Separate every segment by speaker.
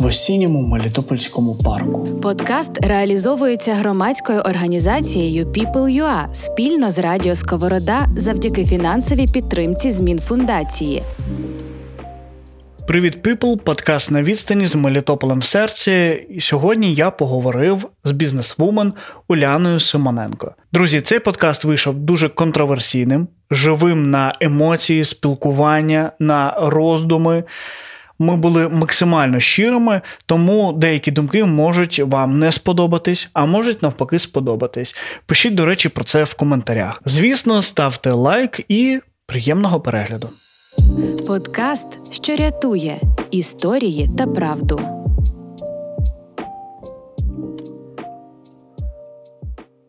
Speaker 1: в осінньому Мелітопольському парку.
Speaker 2: Подкаст реалізовується громадською організацією People.ua спільно з Радіо Сковорода завдяки фінансовій підтримці змін фундації.
Speaker 1: Привіт, піпл! Подкаст на відстані з Мелітополем в серці. І сьогодні я поговорив з бізнесвумен Уляною Симоненко. Друзі, цей подкаст вийшов дуже контроверсійним, живим на емоції, спілкування, на роздуми. Ми були максимально щирими, тому деякі думки можуть вам не сподобатись, а можуть навпаки сподобатись. Пишіть, до речі, про це в коментарях. Звісно, ставте лайк і приємного перегляду.
Speaker 2: Подкаст, що рятує історії та правду.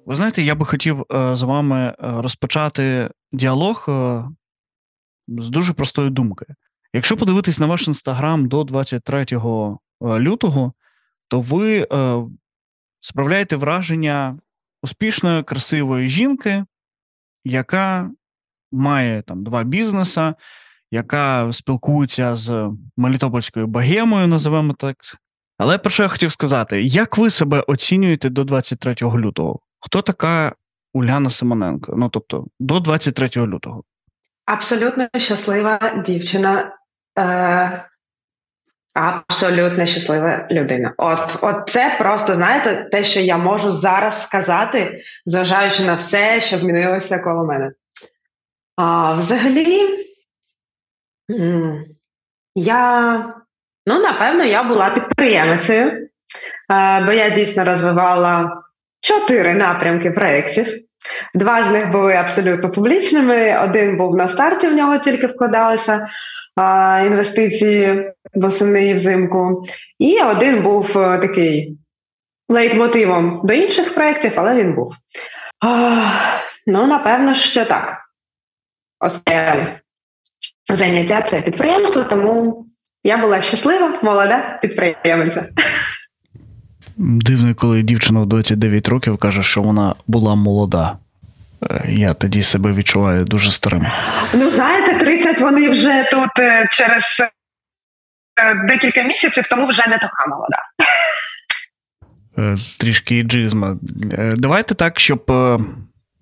Speaker 1: Ви знаєте, я би хотів е, з вами е, розпочати діалог е, з дуже простої думки. Якщо подивитись на ваш інстаграм до 23 лютого, то ви справляєте враження успішної, красивої жінки, яка має там два бізнеса, яка спілкується з Мелітопольською богемою, називаємо так. Але про що я хотів сказати, як ви себе оцінюєте до 23 лютого? Хто така Уляна Симоненко? Ну тобто до 23 лютого?
Speaker 3: Абсолютно щаслива дівчина, е, абсолютно щаслива людина. От, от це просто знаєте, те, що я можу зараз сказати, зважаючи на все, що змінилося коло мене. А взагалі, я, ну, напевно, я була підприємицею, е, бо я дійсно розвивала чотири напрямки проєктів. Два з них були абсолютно публічними. Один був на старті, в нього тільки вкладалися а, інвестиції восени і взимку. І один був а, е, такий лейтмотивом до інших проєктів, але він був. А, ну, напевно, що так. Оце заняття це підприємство, тому я була щаслива, молода підприємиця.
Speaker 1: Дивно, коли дівчина в 29 років каже, що вона була молода. Е, я тоді себе відчуваю дуже старим.
Speaker 3: Ну, знаєте, 30 вони вже тут е, через е, декілька місяців, тому вже не така молода.
Speaker 1: Трішки іджизма. Давайте так, щоб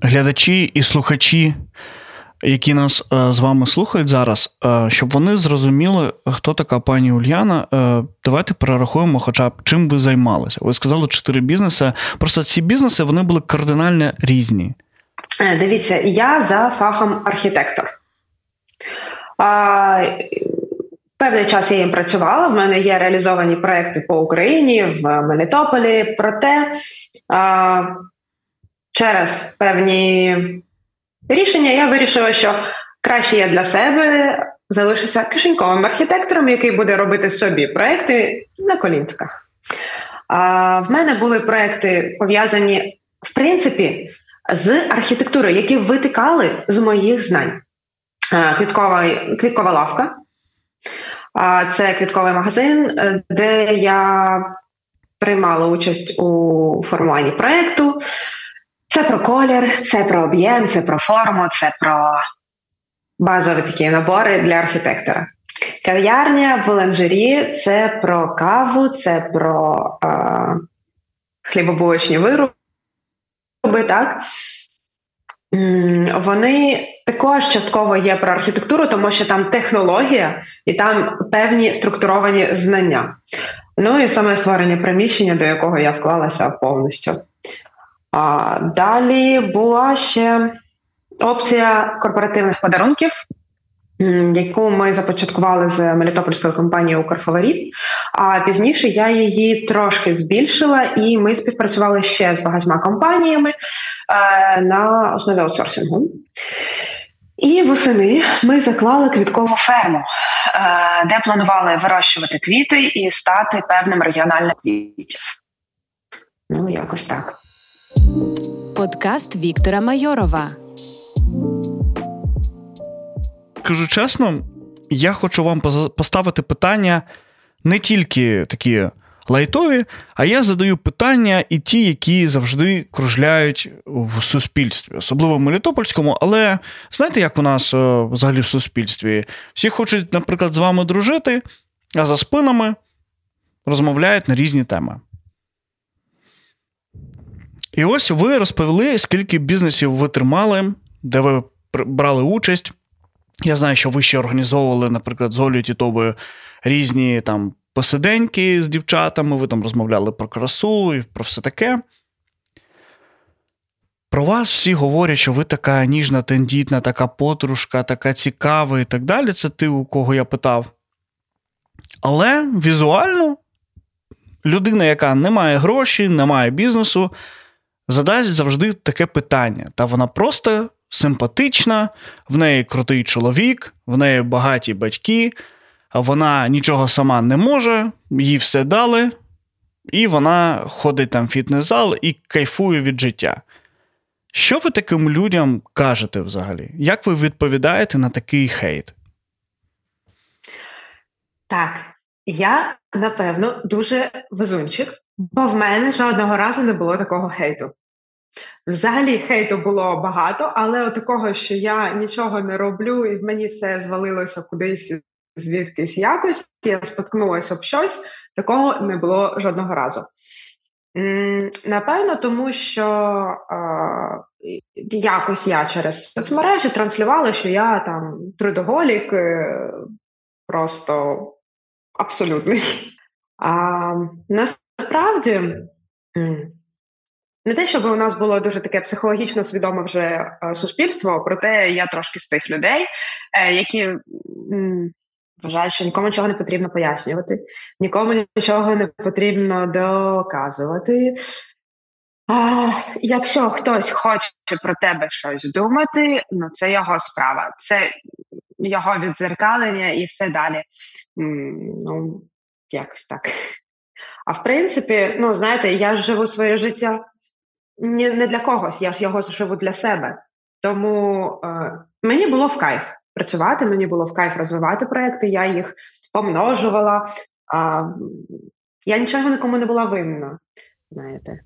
Speaker 1: глядачі і слухачі які нас е, з вами слухають зараз, е, щоб вони зрозуміли, хто така пані Ульяна. Е, давайте перерахуємо, хоча б чим ви займалися. Ви сказали чотири бізнеси. Просто ці бізнеси вони були кардинально різні.
Speaker 3: Дивіться, я за фахом архітектор. А, Певний час я їм працювала. В мене є реалізовані проекти по Україні в Мелітополі. Проте а, через певні рішення я вирішила, що краще я для себе залишуся кишеньковим архітектором, який буде робити собі проекти на колінках. А в мене були проекти пов'язані, в принципі, з архітектурою, які витикали з моїх знань. Квіткова, квіткова лавка. Це квітковий магазин, де я приймала участь у формуванні проєкту. Це про колір, це про об'єм, це про форму, це про базові такі набори для архітектора. Кав'ярня в Ланжері це про каву, це про е, хлібобулочні вироби. так? Вони також частково є про архітектуру, тому що там технологія і там певні структуровані знання. Ну і саме створення приміщення, до якого я вклалася повністю. А далі була ще опція корпоративних подарунків, яку ми започаткували з Мелітопольською компанією Укрфаворіт. А пізніше я її трошки збільшила, і ми співпрацювали ще з багатьма компаніями е, на основі аутсорсингу. І восени ми заклали квіткову ферму, е, де планували вирощувати квіти і стати певним регіональним квітів. Ну, якось так.
Speaker 2: Подкаст Віктора Майорова.
Speaker 1: скажу чесно, я хочу вам поставити питання не тільки такі лайтові, а я задаю питання і ті, які завжди кружляють в суспільстві, особливо в Мелітопольському. Але знаєте, як у нас е, взагалі в суспільстві? Всі хочуть, наприклад, з вами дружити, а за спинами розмовляють на різні теми. І ось ви розповіли, скільки бізнесів ви тримали, де ви брали участь. Я знаю, що ви ще організовували, наприклад, з Олею Тітовою різні там посиденьки з дівчатами, ви там розмовляли про красу і про все таке. Про вас всі говорять, що ви така ніжна, тендітна, така подружка, така цікава і так далі. Це ти, у кого я питав. Але візуально людина, яка не має грошей, не має бізнесу, задасть завжди таке питання. Та вона просто симпатична, в неї крутий чоловік, в неї багаті батьки, вона нічого сама не може, їй все дали, і вона ходить там в фітнес-зал і кайфує від життя. Що ви таким людям кажете взагалі? Як ви відповідаєте на такий хейт?
Speaker 3: Так, я напевно дуже везунчик, бо в мене жодного разу не було такого хейту. Взагалі хейту було багато, але такого, що я нічого не роблю, і в мені все звалилося кудись звідкись якось, я споткнулася об щось, такого не було жодного разу. Напевно, тому що е, якось я через соцмережі транслювала, що я там трудоголік, е, просто абсолютний. А насправді не те, щоб у нас було дуже таке психологічно свідоме вже е, суспільство, проте я трошки з тих людей, е, які вважають, що нікому нічого не потрібно пояснювати, нікому нічого не потрібно доказувати. А, Якщо хтось хоче про тебе щось думати, ну це його справа, це його відзеркалення і все далі. Ну, якось так. А в принципі, ну знаєте, я ж живу своє життя не не для когось, я ж його живу для себе. Тому е, мені було в кайф працювати, мені було в кайф розвивати проекти, я їх помножувала. А, Я нічого нікому не була винна. знаєте.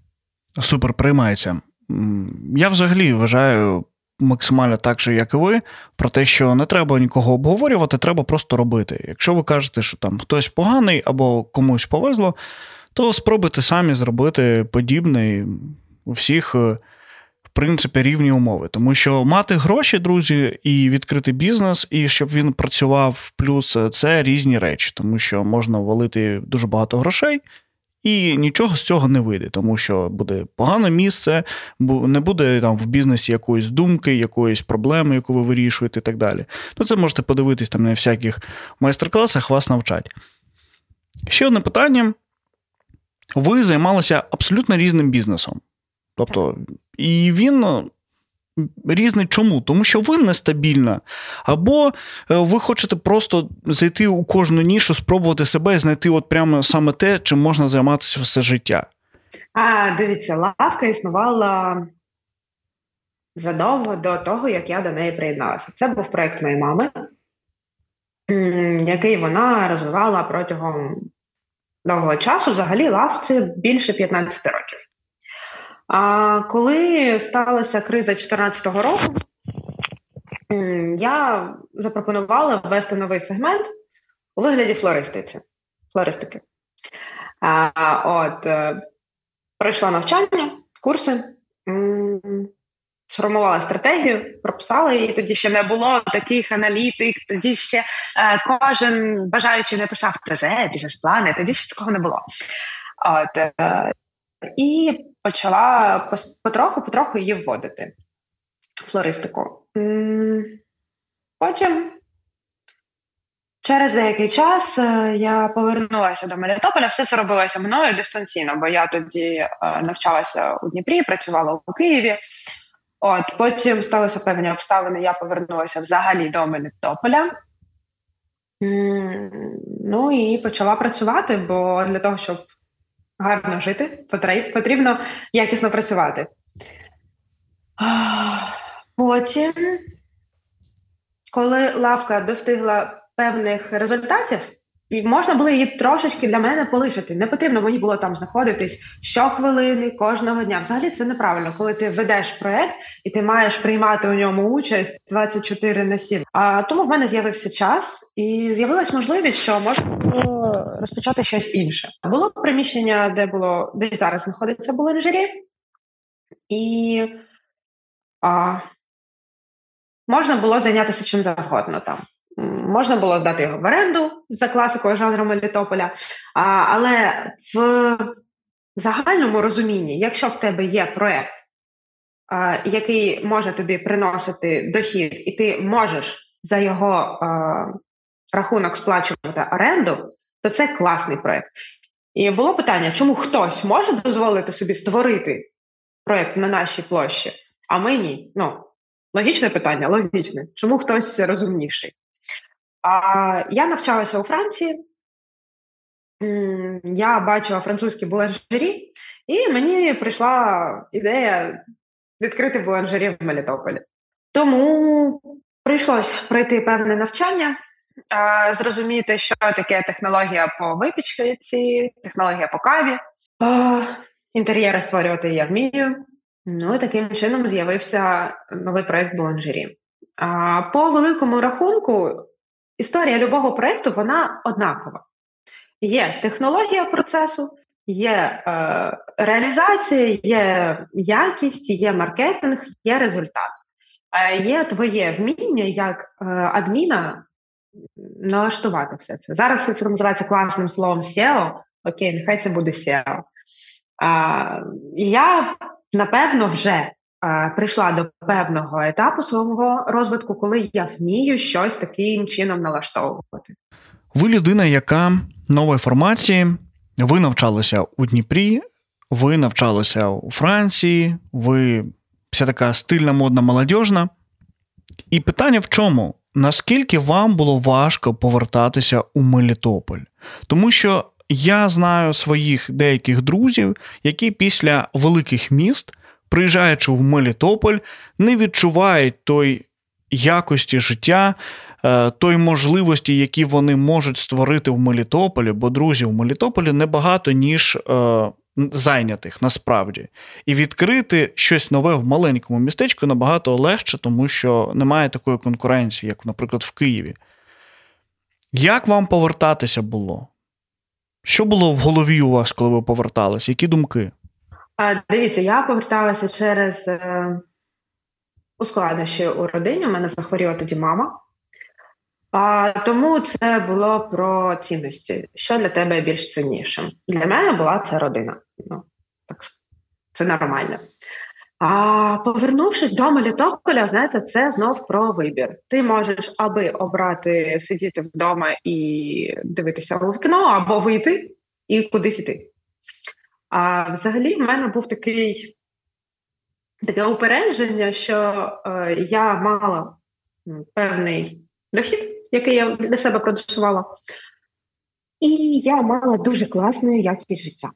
Speaker 1: Супер приймається. Я взагалі вважаю максимально так же, як і ви, про те, що не треба нікого обговорювати, треба просто робити. Якщо ви кажете, що там хтось поганий або комусь повезло, то спробуйте самі зробити подібне у всіх, е, в принципі, рівні умови. Тому що мати гроші, друзі, і відкрити бізнес, і щоб він працював плюс, е, це різні речі, тому що можна валити дуже багато грошей. І нічого з цього не вийде, тому що буде погане місце, не буде там в бізнесі якоїсь думки, якоїсь проблеми, яку ви вирішуєте, і так далі. Ну, це можете подивитись там на всяких майстер-класах, вас навчать. Ще одне питання: ви займалися абсолютно різним бізнесом. Тобто, і він. Різний чому? Тому що ви нестабільна, або е, ви хочете просто зайти у кожну нішу, спробувати себе і знайти от прямо саме те, чим можна займатися все життя.
Speaker 3: А дивіться, лавка існувала задовго до того, як я до неї приєдналася. Це був проєкт моєї мами, який вона розвивала протягом довгого часу. Взагалі, лавці більше 15 років. А коли сталася криза 2014 року, я запропонувала ввести новий сегмент у вигляді флористиці, флористики. А, От, е, пройшла навчання, курси, сформувала стратегію, прописала її. Тоді ще не було таких аналітик, тоді ще е, кожен бажаючи не писав ТЗ, бізнес-плани, тоді ще такого не було. От, е, і почала потроху-потроху її вводити флористику. Потім, через деякий час, е, я повернулася до Мелітополя. Все це робилося мною дистанційно, бо я тоді е, навчалася у Дніпрі, працювала у Києві. От Потім сталися певні обставини, я повернулася взагалі до Мелітополя. Ну і почала працювати, бо для того, щоб гарно жити, потрібно якісно працювати. Потім коли лавка достигла певних результатів, можна було її трошечки для мене полишити. Не потрібно мені було там знаходитись щохвилини, кожного дня. Взагалі це неправильно, коли ти ведеш проект і ти маєш приймати у ньому участь 24 на 7. А тому в мене з'явився час і з'явилась можливість, що можна було розпочати щось інше. Було приміщення, де було де зараз знаходиться буланжері, і а, можна було зайнятися чим завгодно там. Можна було здати його в оренду за класикою жанру Мелітополя, а, але в загальному розумінні, якщо в тебе є проєкт, який може тобі приносити дохід, і ти можеш за його а, рахунок сплачувати оренду, то це класний проєкт. І було питання, чому хтось може дозволити собі створити проєкт на нашій площі, а ми ні. Ну, логічне питання, логічне. Чому хтось розумніший? А я навчалася у Франції, я бачила французькі буланжері, і мені прийшла ідея відкрити буланжері в Мелітополі. Тому прийшлось пройти певне навчання, зрозуміти, що таке технологія по випічці, технологія по каві. Інтер'єри створювати я вмію. Ну і таким чином з'явився новий проект Буланжері. По великому рахунку, історія любого проєкту вона однакова. Є технологія процесу, є е, реалізація, є якість, є маркетинг, є результат. Е, є твоє вміння як е, адміна налаштувати все це. Зараз це називається класним словом SEO. Окей, нехай це буде SEO. Е, я напевно вже прийшла до певного етапу свого розвитку, коли я вмію щось таким чином налаштовувати.
Speaker 1: Ви людина, яка нової формації, ви навчалися у Дніпрі, ви навчалися у Франції, ви вся така стильна, модна, молодіжна. І питання в чому? Наскільки вам було важко повертатися у Мелітополь? Тому що я знаю своїх деяких друзів, які після великих міст приїжджаючи в Мелітополь, не відчувають той якості життя, е, той можливості, які вони можуть створити в Мелітополі, бо друзів в Мелітополі небагато, ніж е, зайнятих насправді. І відкрити щось нове в маленькому містечку набагато легше, тому що немає такої конкуренції, як, наприклад, в Києві. Як вам повертатися було? Що було в голові у вас, коли ви поверталися? Які думки?
Speaker 3: А, Дивіться, я поверталася через е, ускладнощі у родині. У мене захворіла тоді мама. А, Тому це було про цінності. Що для тебе більш ціннішим? Для мене була це родина. Ну, так, Це нормально. А повернувшись до Мелітополя, знаєте, це знов про вибір. Ти можеш аби обрати сидіти вдома і дивитися в кіно, або вийти і кудись іти. А взагалі в мене був такий таке упередження, що е, я мала певний дохід, який я для себе продюсувала, і я мала дуже класну якість життя.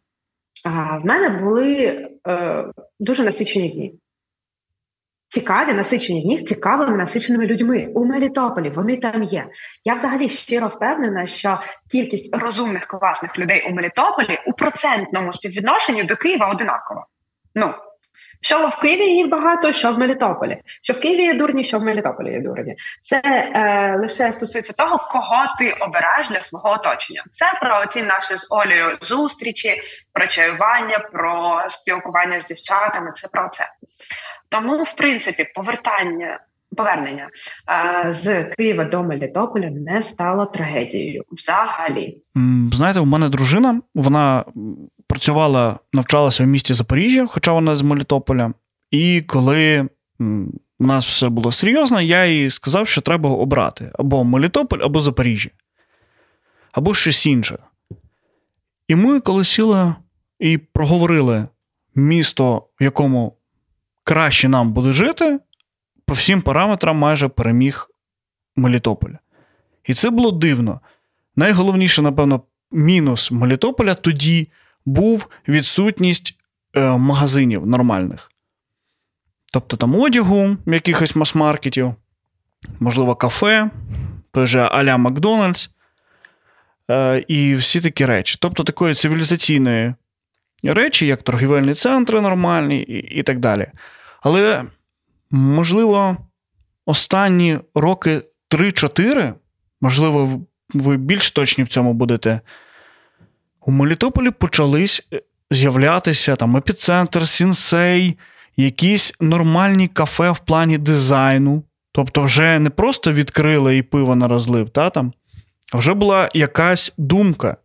Speaker 3: А в мене були е, дуже насичені дні цікаві насичені дні з цікавими насиченими людьми у Мелітополі. Вони там є. Я взагалі щиро впевнена, що кількість розумних класних людей у Мелітополі у процентному співвідношенні до Києва одинакова. Ну що в Києві їх багато, що в Мелітополі. Що в Києві є дурні, що в Мелітополі є дурні. Це е, лише стосується того, кого ти обираєш для свого оточення. Це про ті наші з Олею зустрічі, про чаювання, про спілкування з дівчатами. Це про це. Тому, в принципі, повертання. Повернення з Києва до Мелітополя не стало трагедією. Взагалі,
Speaker 1: знаєте, у мене дружина вона працювала, навчалася в місті Запоріжжя, хоча вона з Мелітополя. І коли у нас все було серйозно, я їй сказав, що треба обрати або Мелітополь, або Запоріжжя, або щось інше. І ми, коли сіли і проговорили місто, в якому краще нам буде жити, по всім параметрам майже переміг Мелітополь. І це було дивно. Найголовніше, напевно, мінус Мелітополя тоді був відсутність е, магазинів нормальних. Тобто там одягу, якихось мас-маркетів, можливо, кафе, той же Аля Макдональдс е, і всі такі речі. Тобто такої цивілізаційної речі, як торгівельні центри нормальні і, і так далі. Але, можливо, останні роки 3-4, можливо, ви більш точні в цьому будете. У Мелітополі почались е, з'являтися там епіцентр, Sinsay, якісь нормальні кафе в плані дизайну. Тобто, вже не просто відкрили і пиво на розлив, та, там, а вже була якась думка.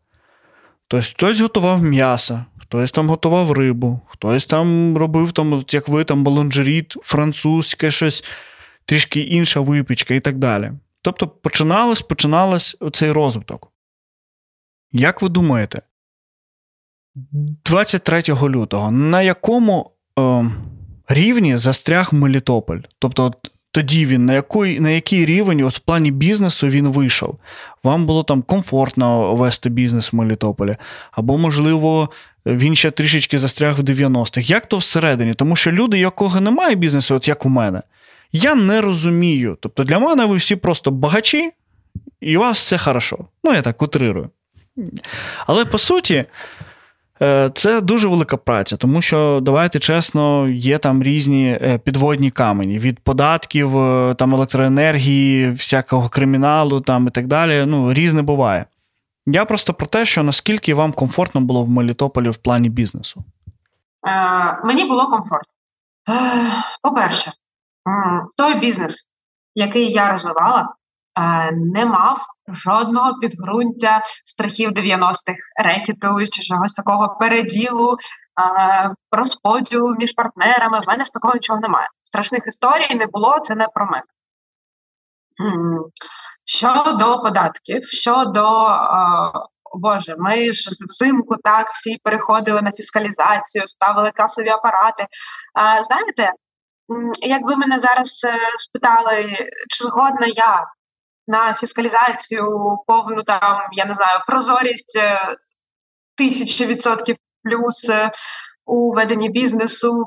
Speaker 1: Тобто, хтось готував м'ясо, хтось там готував рибу, хтось там робив, там, як ви, там boulangerie, французьке щось, трішки інша випічка і так далі. Тобто, починалось, починалось цей розвиток. Як ви думаєте, 23 лютого на якому е, рівні застряг Мелітополь? Тобто, от, тоді він на який, на який рівень от в плані бізнесу він вийшов? Вам було там комфортно вести бізнес в Мелітополі? Або, можливо, він ще трішечки застряг в 90-х. Як то всередині? Тому що люди, якого немає бізнесу, от як у мене, я не розумію. Тобто для мене ви всі просто багачі, і у вас все хорошо. Ну, я так утрирую. Але по суті. Е, це дуже велика праця, тому що давайте чесно, є там різні е, підводні камені від податків, е, там електроенергії, всякого криміналу там і так далі. Ну, різне буває. Я просто про те, що наскільки вам комфортно було в Мелітополі в плані бізнесу?
Speaker 3: Е, Мені було комфортно. Е, По-перше, той бізнес, який я розвивала, не мав жодного підґрунтя страхів 90-х, рекету чи чогось такого переділу, розподілу між партнерами. В мене ж такого нічого немає. Страшних історій не було, це не про мене. Щодо податків, щодо. Боже, ми ж взимку так всі переходили на фіскалізацію, ставили касові апарати. А, Знаєте, якби мене зараз е, спитали, чи згодна я на фіскалізацію, повну там, я не знаю, прозорість е, тисячі відсотків плюс е, у веденні бізнесу,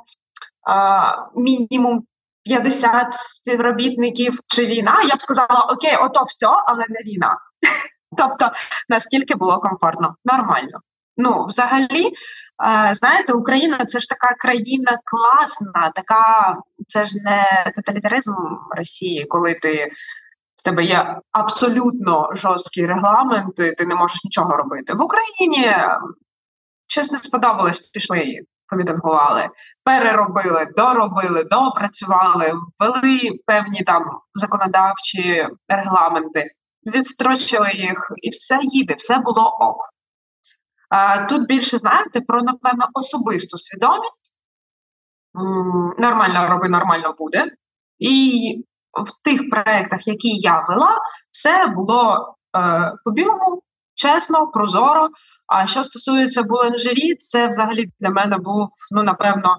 Speaker 3: мінімум 50 співробітників чи війна, я б сказала, окей, ото все, але не війна. Тобто, наскільки було комфортно, нормально. Ну, взагалі, знаєте, Україна це ж така країна класна, така це ж не тоталітаризм Росії, коли ти в тебе є абсолютно жорсткий регламент, ти не можеш нічого робити. В Україні щось не сподобалось, пішли помітингували, переробили, доробили, доопрацювали, ввели певні там законодавчі регламенти, відстрочили їх, і все їде, все було ок. А, Тут більше знаєте про, напевно, особисту свідомість. Нормально роби, нормально буде. І в тих проєктах, які я вела, все було е, по-білому, чесно, прозоро. А що стосується буланжері, це взагалі для мене був, ну, напевно,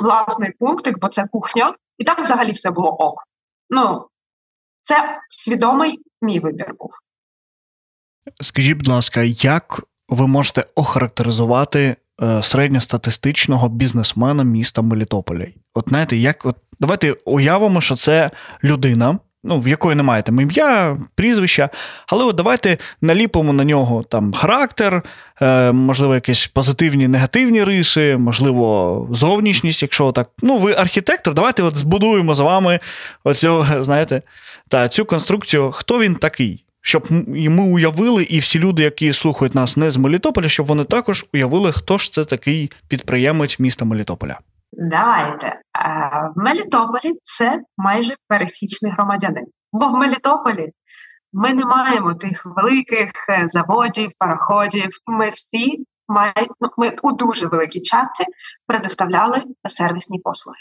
Speaker 3: власний пунктик, бо це кухня, і так взагалі все було ок. Ну, це свідомий мій вибір був.
Speaker 1: Скажіть, будь ласка, як ви можете охарактеризувати е, середньостатистичного бізнесмена міста Мелітополя? От знаєте, як от давайте уявимо, що це людина. Ну, в якої немає там ім'я, прізвища, але от давайте наліпимо на нього там характер, е, можливо, якісь позитивні, негативні риси, можливо, зовнішність, якщо так. Ну, ви архітектор, давайте от збудуємо з вами оцю, знаєте, та, цю конструкцію, хто він такий, щоб ми уявили, і всі люди, які слухають нас не з Мелітополя, щоб вони також уявили, хто ж це такий підприємець міста Мелітополя.
Speaker 3: Давайте. В Мелітополі це майже пересічний громадянин. Бо в Мелітополі ми не маємо тих великих е, заводів, пароходів. Ми всі маємо, ми у дуже великій часті предоставляли сервісні послуги.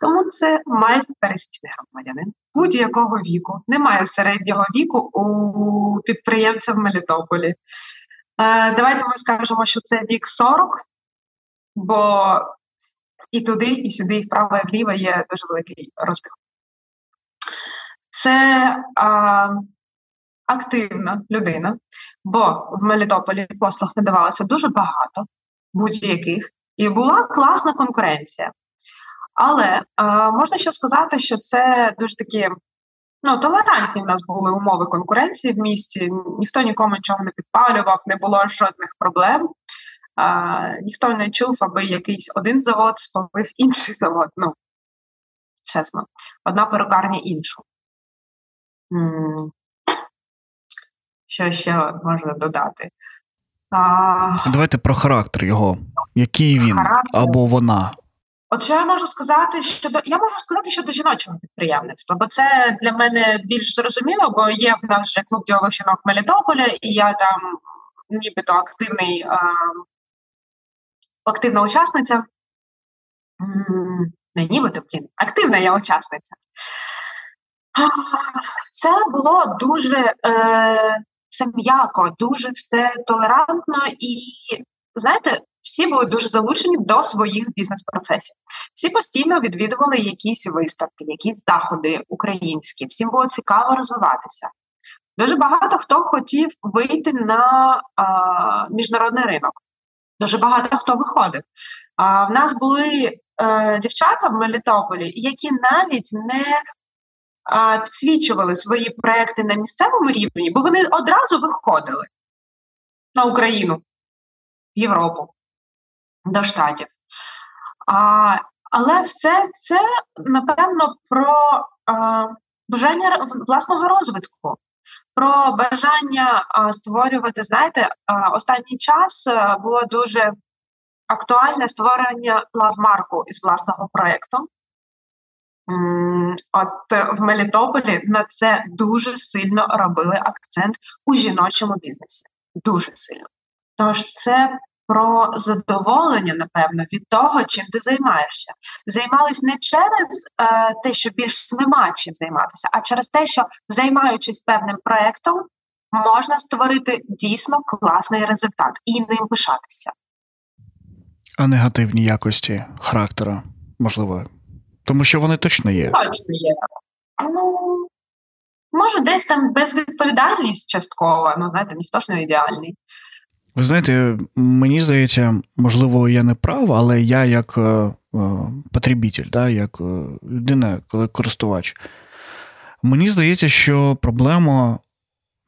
Speaker 3: Тому це майже пересічний громадянин будь-якого віку. Немає середнього віку у підприємця в Мелітополі. Е, давайте ми скажемо, що це вік 40, бо і туди, і сюди, і вправо, і вліво є дуже великий розбіг. Це а, активна людина, бо в Мелітополі послуг надавалося дуже багато будь-яких, і була класна конкуренція. Але а, можна ще сказати, що це дуже такі ну, толерантні в нас були умови конкуренції в місті, ніхто нікому нічого не підпалював, не було жодних проблем. А, Ніхто не чув, аби якийсь один завод спалив інший завод. Ну, чесно, одна перукарня іншу. Що ще можна додати?
Speaker 1: А... Давайте про характер його. Який він характер. або вона.
Speaker 3: От що я можу сказати щодо я можу сказати щодо жіночого підприємництва, бо це для мене більш зрозуміло, бо є в нас вже клуб ділових жінок Мелітополя, і я там нібито активний, а, активна учасниця. Не нібито, блін, активна я учасниця. Це було дуже е, все м'яко, дуже все толерантно і, знаєте, всі були дуже залучені до своїх бізнес-процесів. Всі постійно відвідували якісь виставки, якісь заходи українські. Всім було цікаво розвиватися. Дуже багато хто хотів вийти на а, міжнародний ринок. Дуже багато хто виходив. А, В нас були е, дівчата в Мелітополі, які навіть не а, підсвічували свої проекти на місцевому рівні, бо вони одразу виходили на Україну, в Європу до штатів. А, Але все це напевно про а, бажання власного розвитку, про бажання створювати. Знаєте, останній час було дуже актуальне створення лавмарку із власного проєкту. От в Мелітополі на це дуже сильно робили акцент у жіночому бізнесі. Дуже сильно. Тож це про задоволення, напевно, від того, чим ти займаєшся. Займались не через е, те, що більш нема чим займатися, а через те, що займаючись певним проєктом, можна створити дійсно класний результат і ним пишатися.
Speaker 1: А негативні якості характера, можливо, тому що вони точно є.
Speaker 3: Точно є. Ну, може, десь там безвідповідальність часткова, ну знаєте, ніхто ж не ідеальний.
Speaker 1: Ви знаєте, мені здається, можливо, я не прав, але я як е, е, да, як е, людина, коли користувач, мені здається, що проблема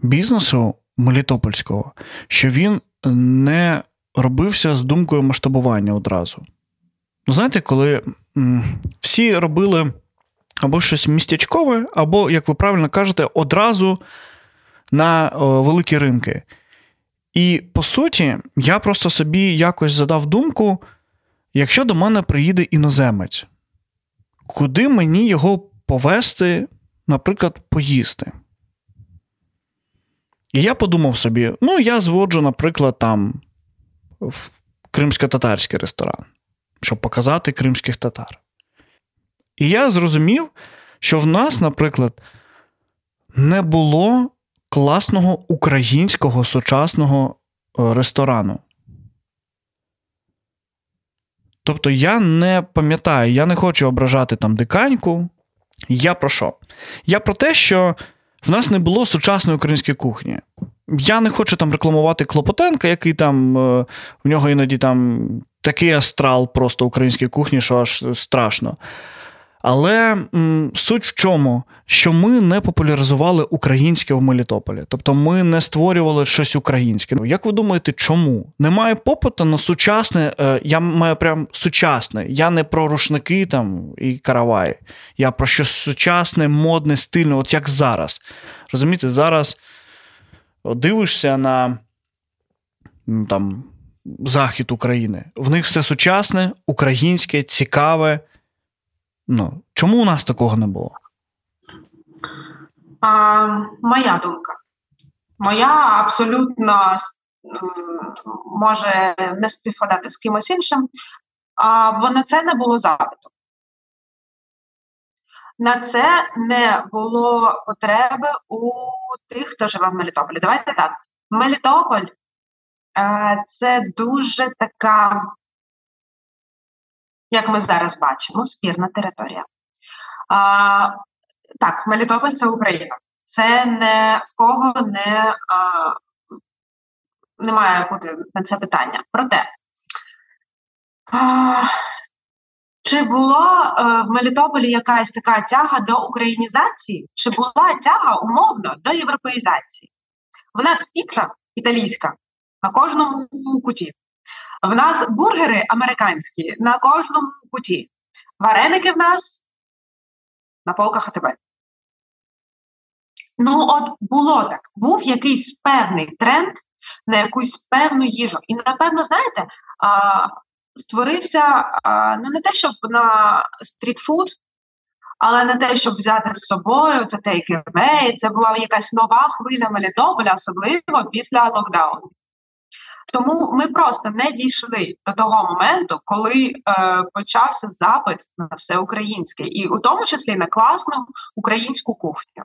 Speaker 1: бізнесу Мелітопольського, що він не робився з думкою масштабування одразу. Ну, знаєте, коли всі робили або щось містячкове, або, як ви правильно кажете, одразу на великі ринки. І по суті, я просто собі якось задав думку: якщо до мене приїде іноземець, куди мені його повести, наприклад, поїсти? І я подумав собі: ну, я зводжу, наприклад, там в кримсько-татарський ресторан, щоб показати кримських татар. І я зрозумів, що в нас, наприклад, не було класного українського сучасного е, ресторану. Тобто я не пам'ятаю, я не хочу ображати там диканьку. Я про що? Я про те, що в нас не було сучасної української кухні. Я не хочу там рекламувати Клопотенка, який там е, в нього іноді там такий астрал просто української кухні, що аж страшно. Але м, суть в чому, що ми не популяризували українське в Мелітополі, тобто ми не створювали щось українське. Як ви думаєте, чому немає попиту на сучасне? Е, я маю прям сучасне. Я не про рушники там і караваї. Я про щось сучасне, модне, стильне, от як зараз. Розумієте, зараз дивишся на там захід України. В них все сучасне, українське, цікаве. Ну, Чому у нас такого не було?
Speaker 3: А, Моя думка. Моя абсолютно може не співпадати з кимось іншим, а, бо на це не було запиту. На це не було потреби у тих, хто живе в Мелітополі. Давайте так. Мелітополь це дуже така як ми зараз бачимо, спірна територія. А, Так, Мелітополь це Україна. Це не в кого не а, не має бути на це питання. Проте а, Чи була е, в Мелітополі якась така тяга до українізації, чи була тяга умовно до європеїзації? В нас піца італійська на кожному куті. В нас бургери американські на кожному куті. Вареники в нас на полках АТБ. Ну, от було так. Був якийсь певний тренд на якусь певну їжу. І, напевно, знаєте, а, створився а, ну не те, щоб на стрітфуд, але не те, щоб взяти з собою це take away, це була якась нова хвиля Мелітополя, особливо після локдауну. Тому ми просто не дійшли до того моменту, коли е, почався запит на все українське, і у тому числі на класну українську кухню.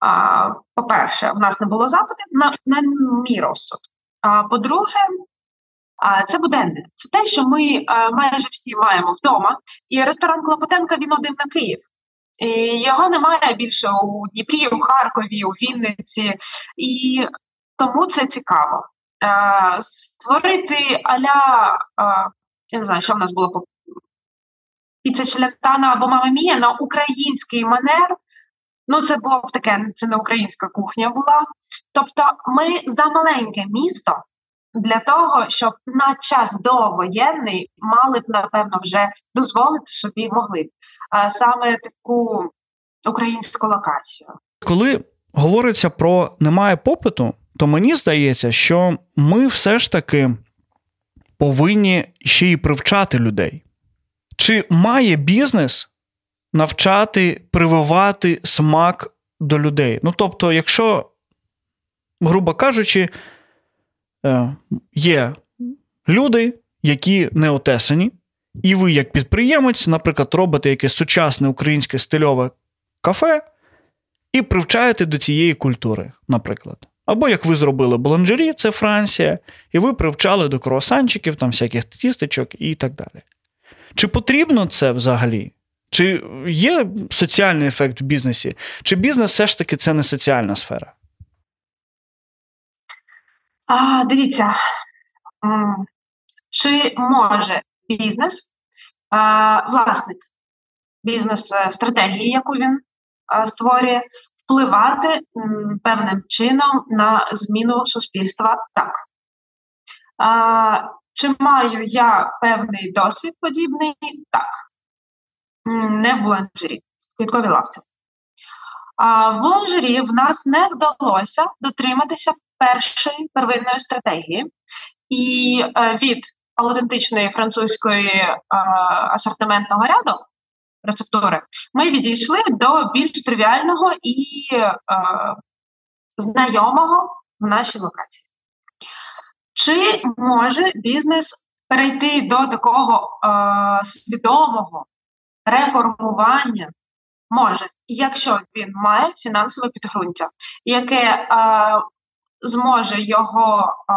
Speaker 3: А, По-перше, в нас не було запитів на на мій розсуд. А по-друге, а, це буденне. Це те, що ми а, майже всі маємо вдома. І ресторан Клопотенка він один на Київ. І Його немає більше у Дніпрі, у Харкові, у Вінниці, і тому це цікаво. А, Створити аля, а, я не знаю, що в нас було по Челентана або Мама Мія на український манер. Ну, це було б таке, це не українська кухня була. Тобто, ми за маленьке місто для того, щоб на час довоєнний мали б, напевно, вже дозволити собі могли б а саме таку українську локацію.
Speaker 1: Коли говориться про немає попиту, то мені здається, що ми все ж таки повинні ще й привчати людей. Чи має бізнес навчати прививати смак до людей. Ну, тобто, якщо, грубо кажучи, е, є люди, які не отесані, і ви, як підприємець, наприклад, робите якесь сучасне українське стильове кафе і привчаєте до цієї культури, наприклад. Або як ви зробили бланжері, це Франція, і ви привчали до круасанчиків, там всяких тістечок і так далі. Чи потрібно це взагалі? Чи є соціальний ефект в бізнесі? Чи бізнес все ж таки це не соціальна сфера?
Speaker 3: А, Дивіться, чи може бізнес, власник бізнес-стратегії, яку він створює, впливати певним чином на зміну суспільства? Так. Чи маю я певний досвід подібний? Так не в буланжері, в квітковій лавці. А в буланжері в нас не вдалося дотриматися першої первинної стратегії, і е, від аутентичної французької е, асортиментного ряду рецептури ми відійшли до більш тривіального і е, знайомого в нашій локації. Чи може бізнес перейти до такого е, свідомого реформування може, якщо він має фінансове підґрунтя, яке а, зможе його а,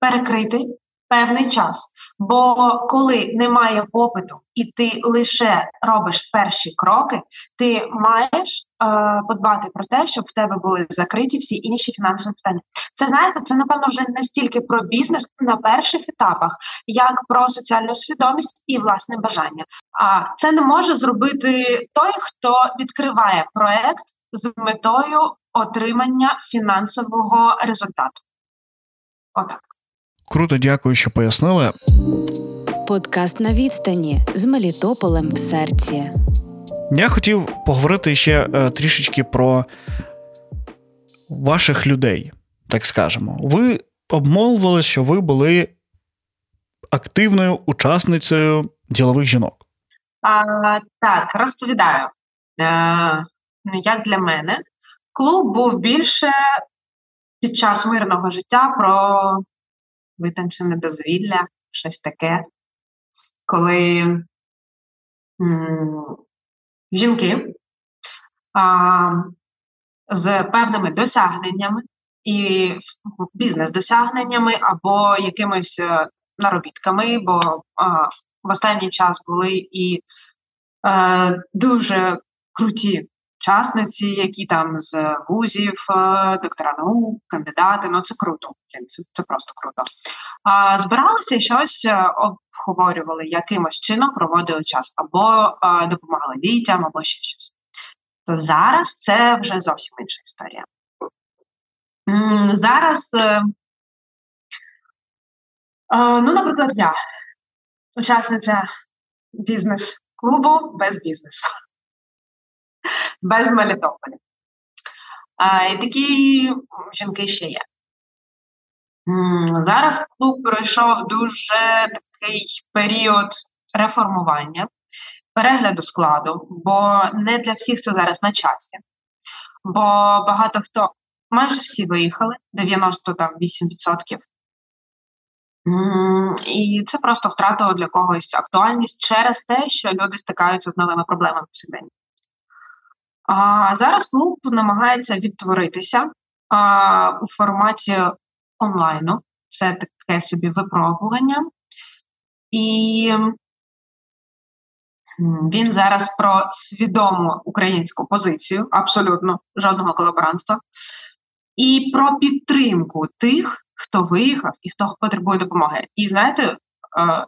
Speaker 3: перекрити певний час. Бо коли немає попиту і ти лише робиш перші кроки, ти маєш е, подбати про те, щоб в тебе були закриті всі інші фінансові питання. Це знаєте, це напевно вже не стільки про бізнес на перших етапах, як про соціальну свідомість і власне бажання. А це не може зробити той, хто відкриває проект з метою отримання фінансового результату. Отак.
Speaker 1: Круто, дякую, що пояснили.
Speaker 2: Подкаст на відстані з Мелітополем в серці.
Speaker 1: Я хотів поговорити ще е, трішечки про ваших людей, так скажемо. Ви обмовили, що ви були активною учасницею ділових жінок.
Speaker 3: А, Так, розповідаю. Е, ну, Як для мене, клуб був більше під час мирного життя про витончене дозвілля, щось таке, коли м- жінки а, з певними досягненнями і бізнес-досягненнями або якимись е, наробітками, бо а, в останній час були і е, дуже круті учасниці, які там з вузів, е, доктора наук, кандидати. Ну це круто. Це, це просто круто. А збиралися і щось е, обговорювали, якимось чином проводили час, або а, допомагали дітям, або ще щось. То зараз це вже зовсім інша історія. Зараз, е, ну, наприклад, я учасниця бізнес-клубу без бізнесу, без Мелітополя. І такі жінки ще є. Зараз клуб пройшов дуже такий період реформування, перегляду складу, бо не для всіх це зараз на часі. Бо багато хто, майже всі виїхали, 98%. І це просто втратило для когось актуальність через те, що люди стикаються з новими проблемами повсякденні. А зараз клуб намагається відтворитися а, у форматі онлайну. Це таке собі випробування. І він зараз про свідому українську позицію, абсолютно жодного колаборантства, і про підтримку тих, хто виїхав і хто потребує допомоги. І знаєте,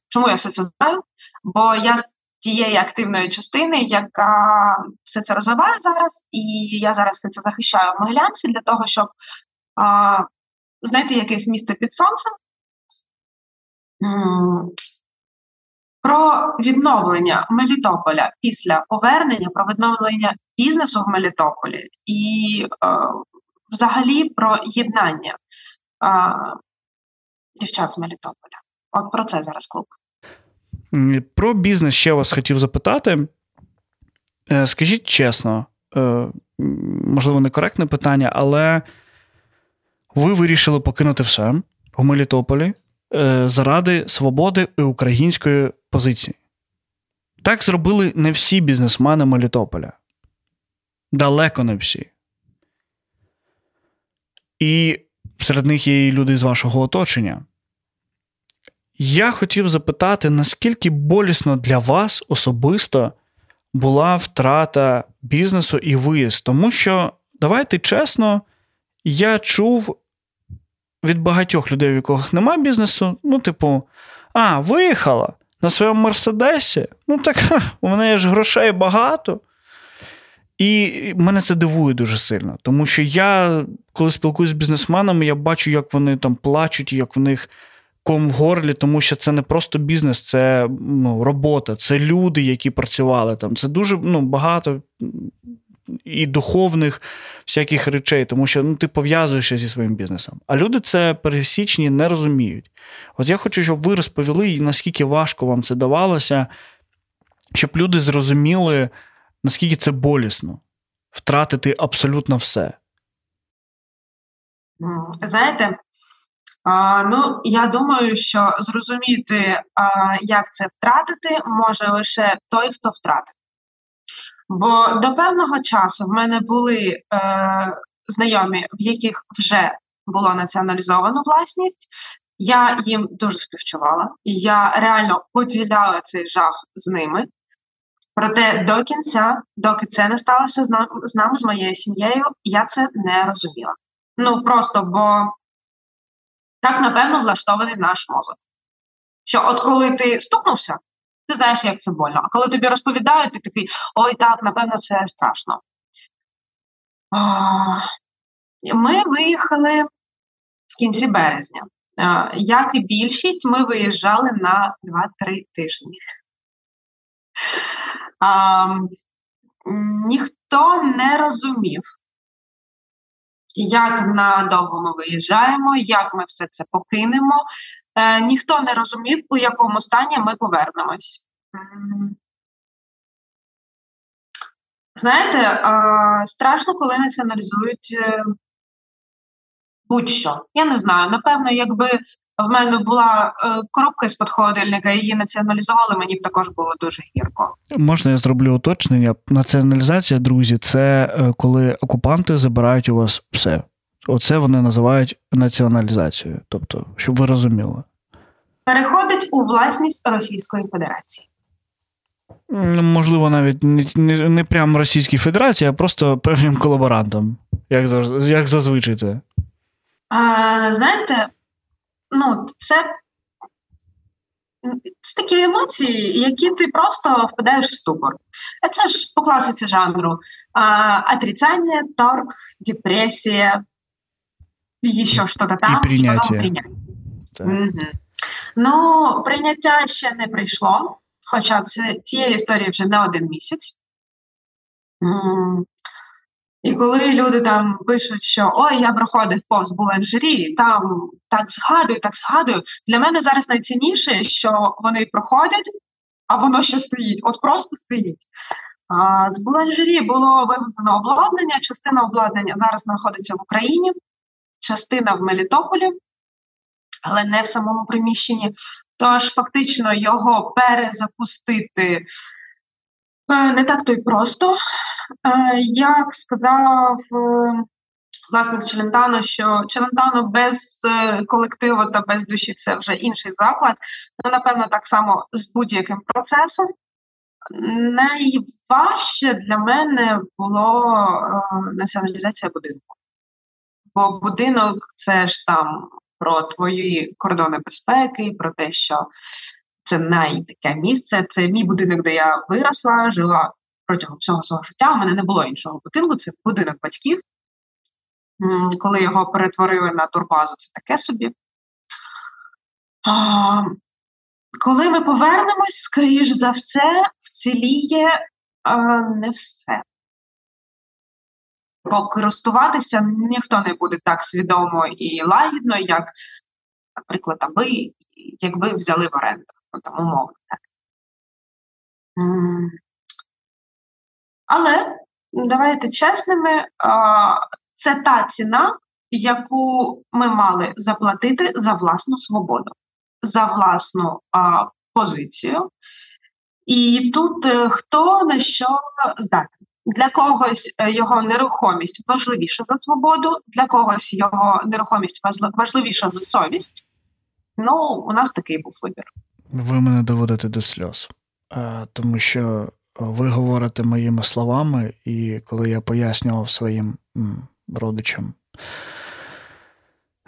Speaker 3: чому я все це знаю? Бо я тієї активної частини, яка все це розвиває зараз, і я зараз все це захищаю в Могилянці для того, щоб знайти якесь місце під сонцем. Про відновлення Мелітополя після повернення, про відновлення бізнесу в Мелітополі і е, взагалі про єднання е, дівчат з Мелітополя. От про це зараз клуб.
Speaker 1: Про бізнес ще вас хотів запитати. Е, скажіть чесно, е, можливо, некоректне питання, але ви вирішили покинути все в Мелітополі е, заради свободи і української позиції. Так зробили не всі бізнесмени Мелітополя. Далеко не всі. І серед них є і люди з вашого оточення. Я хотів запитати, наскільки болісно для вас особисто була втрата бізнесу і виїзд. Тому що, давайте чесно, я чув від багатьох людей, у яких немає бізнесу, ну, типу, а, виїхала на своєму Мерседесі. Ну, так ха, у мене ж грошей багато. І мене це дивує дуже сильно. Тому що я, коли спілкуюся з бізнесменами, я бачу, як вони там плачуть, як в них ком в горлі, тому що це не просто бізнес, це ну, робота, це люди, які працювали там. Це дуже ну, багато і духовних всяких речей, тому що ну, ти пов'язуєшся зі своїм бізнесом. А люди це пересічні не розуміють. От я хочу, щоб ви розповіли, наскільки важко вам це давалося, щоб люди зрозуміли, наскільки це болісно втратити абсолютно все.
Speaker 3: Знаєте, Ну, я думаю, що зрозуміти, як це втратити, може лише той, хто втратив. Бо до певного часу в мене були е, знайомі, в яких вже було націоналізовано власність. Я їм дуже співчувала, і я реально поділяла цей жах з ними. Проте до кінця, доки це не сталося з нами, з моєю сім'єю, я це не розуміла. Ну просто бо так, напевно, влаштований наш мозок. Що от коли ти стукнувся, ти знаєш, як це больно. А коли тобі розповідають, ти такий, ой, так, напевно, це страшно. Ми виїхали в кінці березня. Як і більшість, ми виїжджали на 2-3 тижні. Ніхто не розумів, як надовго ми виїжджаємо, як ми все це покинемо. Е, Ніхто не розумів, у якому стані ми повернемось. Знаєте, е, страшно, коли націоналізують е, будь-що. Я не знаю. Напевно, якби в мене була е, коробка з-під холодильника, її націоналізували, мені б також було дуже гірко.
Speaker 1: Можна я зроблю уточнення? Націоналізація, друзі, це е, коли окупанти забирають у вас все. Оце вони називають націоналізацією. Тобто, щоб ви розуміли.
Speaker 3: Переходить у власність Російської Федерації.
Speaker 1: Можливо, навіть не, не, не прям Російській Федерації, а просто певним колаборантам, як як зазвичай це.
Speaker 3: А, Знаєте, ну, це це такі емоції, які ти просто впадаєш в ступор. Це ж по класиці жанру. А, Отрицання, торг, депресія, ще щось там,
Speaker 1: і прийняття.
Speaker 3: І Угу. Ну, прийняття ще не прийшло, хоча це цієї історії вже не один місяць. І коли люди там пишуть, що ой, я проходив повз буланжері, там так згадую, так згадую. Для мене зараз найцінніше, що вони проходять, а воно ще стоїть. От просто стоїть. А, З буланжері було вивезено обладнання. Частина обладнання зараз знаходиться в Україні, частина в Мелітополі, але не в самому приміщенні. Тож фактично його перезапустити не так то й просто. Е, як сказав е, власник Челентано, що Челентано без колективу та без душі це вже інший заклад. Ну, напевно, так само з будь-яким процесом. Найважче для мене було націоналізація будинку. Бо будинок це ж там про твої кордони безпеки, про те, що це найтаке місце. Це мій будинок, де я виросла, жила протягом всього свого життя. У мене не було іншого будинку, це будинок батьків. Коли його перетворили на турбазу, це таке собі. Коли ми повернемось, скоріш за все, вціліє не все покористуватися ніхто не буде так свідомо і лагідно, як, наприклад, аби якби взяли в оренду, ну, там умовно так. Але давайте чесними, це та ціна, яку ми мали заплатити за власну свободу, за власну позицію. І тут е, хто на що здатен. Для когось е, його нерухомість важливіша за свободу, для когось його нерухомість важливіша за совість. Ну, у нас такий був вибір.
Speaker 1: Ви мене доводите до сльоз, тому що ви говорите моїми словами, і коли я пояснював своїм родичам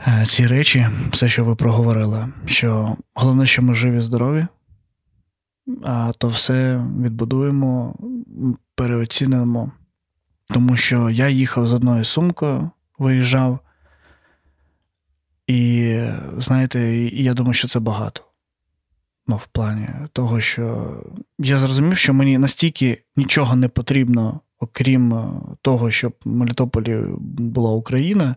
Speaker 1: е, ці речі, все, що ви проговорили, що головне, що ми живі, здорові, то все відбудуємо, переоцінимо. Тому що я їхав з одною сумкою, виїжджав, і, знаєте, я думаю, що це багато. Ну, в плані того, що я зрозумів, що мені настільки нічого не потрібно, окрім того, щоб в Мелітополі була Україна,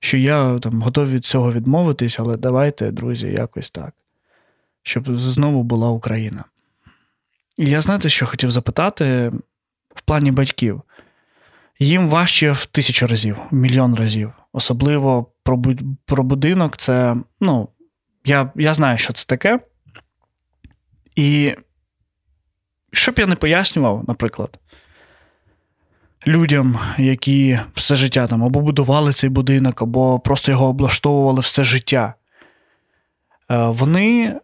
Speaker 1: що я там готовий від цього відмовитись, але давайте, друзі, якось так щоб знову була Україна. І я знаєте, що хотів запитати в плані батьків. Їм важче в тисячу разів, в мільйон разів. Особливо про про будинок, це, ну, я я знаю, що це таке. І що б я не пояснював, наприклад, людям, які все життя там або будували цей будинок, або просто його облаштовували все життя, е, вони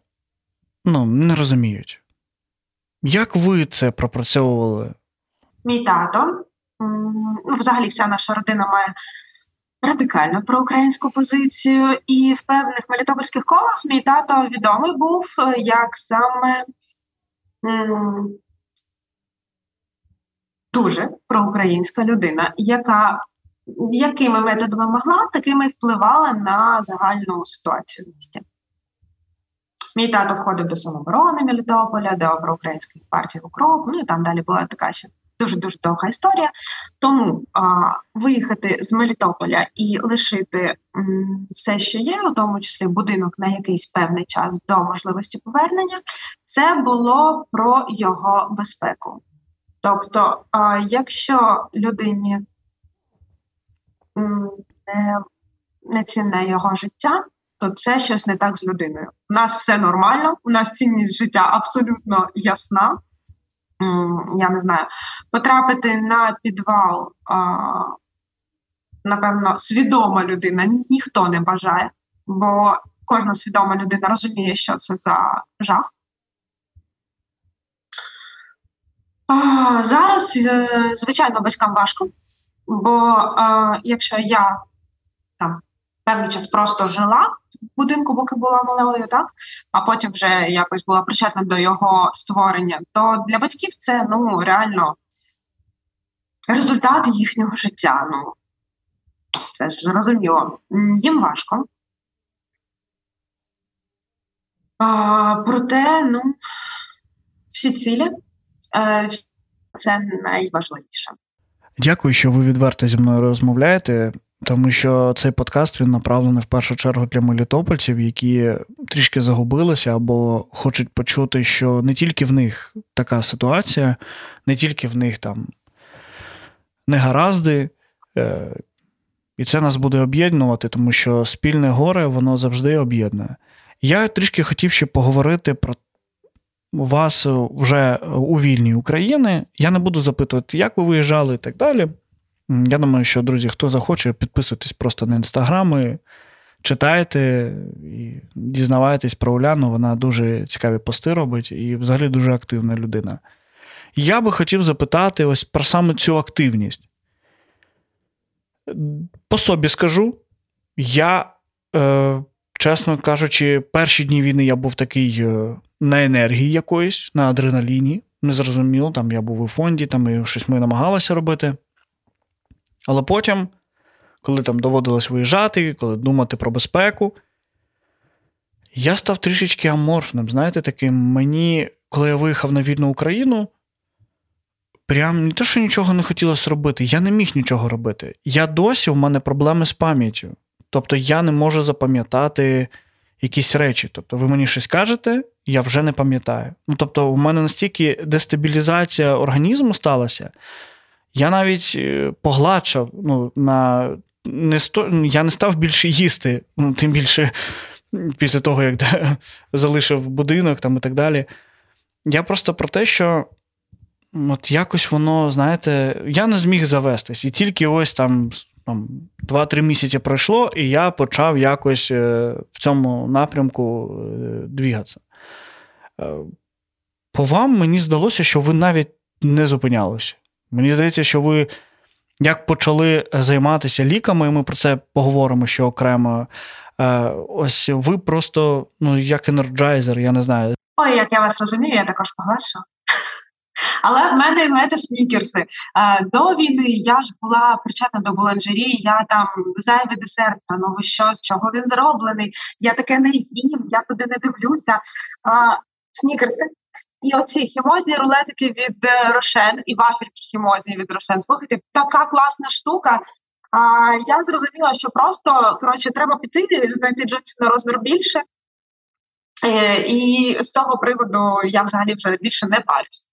Speaker 1: ну, не розуміють. Як ви це пропрацьовували?
Speaker 3: Мій тато, ну, взагалі, вся наша родина має радикально проукраїнську позицію, і в певних мелітопольських колах мій тато відомий був е, як саме дуже проукраїнська людина, яка якими методами могла, такими впливала на загальну ситуацію в місті. Мій тато входив до самооборони Мелітополя, до проукраїнської партії «Укроп», ну і там далі була така ще дуже дуже довга історія. Тому а, виїхати з Мелітополя і лишити м, все, що є, у тому числі будинок на якийсь певний час до можливості повернення, це було про його безпеку. Тобто, а, якщо людині м, не, не цінне його життя, то це щось не так з людиною. У нас все нормально, у нас цінність життя абсолютно ясна. Я не знаю, потрапити на підвал, напевно, свідома людина ніхто не бажає, бо кожна свідома людина розуміє, що це за жах. Зараз, е, звичайно, батькам важко, бо якщо я там певний час просто жила в будинку, поки була малою, так а потім вже якось була причетна до його створення, то для батьків це ну реально результат їхнього життя. Ну це ж зрозуміло. Їм важко. А, Проте, ну, всі цілі е, це найважливіше.
Speaker 1: Дякую, що ви відверто зі мною розмовляєте, тому що цей подкаст він направлений в першу чергу для мелітопольців, які трішки загубилися або хочуть почути, що не тільки в них така ситуація, не тільки в них там негаразди, е, і це нас буде об'єднувати, тому що спільне горе воно завжди об'єднує. Я трішки хотів ще поговорити про вас вже у вільній Україні. Я не буду запитувати, як ви виїжджали і так далі. Я думаю, що, друзі, хто захоче, підписуйтесь просто на інстаграми, читайте і дізнавайтесь про Уляну. Вона дуже цікаві пости робить і взагалі дуже активна людина. Я би хотів запитати ось про саме цю активність. По собі скажу, я, е, чесно кажучи, перші дні війни я був такий е, на енергії якоїсь, на адреналіні. Незрозуміло, там я був у фонді, там і щось ми намагалися робити. Але потім, коли там доводилось виїжджати, коли думати про безпеку, я став трішечки аморфним. Знаєте, таким мені, коли я виїхав на вільну Україну, прям не те, що нічого не хотілося робити, я не міг нічого робити. Я досі в мене проблеми з пам'яттю. Тобто я не можу запам'ятати якісь речі. Тобто, ви мені щось кажете, я вже не пам'ятаю. Ну, тобто, у мене настільки дестабілізація організму сталася, я навіть е, погладшав, ну, на не сто... я не став більше їсти, ну, тим більше після того, як залишив будинок там і так далі. Я просто про те, що от якось воно, знаєте, я не зміг завестись. І тільки ось там там 2-3 місяці пройшло, і я почав якось е, в цьому напрямку е, двігатися. По вам мені здалося, що ви навіть не зупинялися. Мені здається, що ви як почали займатися ліками, і ми про це поговоримо ще окремо. Ось ви просто, ну, як енерджайзер, я не знаю.
Speaker 3: Ой, як я вас розумію, я також погладшила. Але в мене, знаєте, снікерси. До війни я ж була причетна до буланжері, я там зайвий десерт, та ну ви що, з чого він зроблений? Я таке не їм, я туди не дивлюся. Снікерси і оці хімозні рулетики від е, Рошен і вафельки хімозні від Рошен. Слухайте, така класна штука. А, Я зрозуміла, що просто коротше треба піти, знайти джинси на розмір більше. Е, і з цього приводу я взагалі вже більше не парюсь.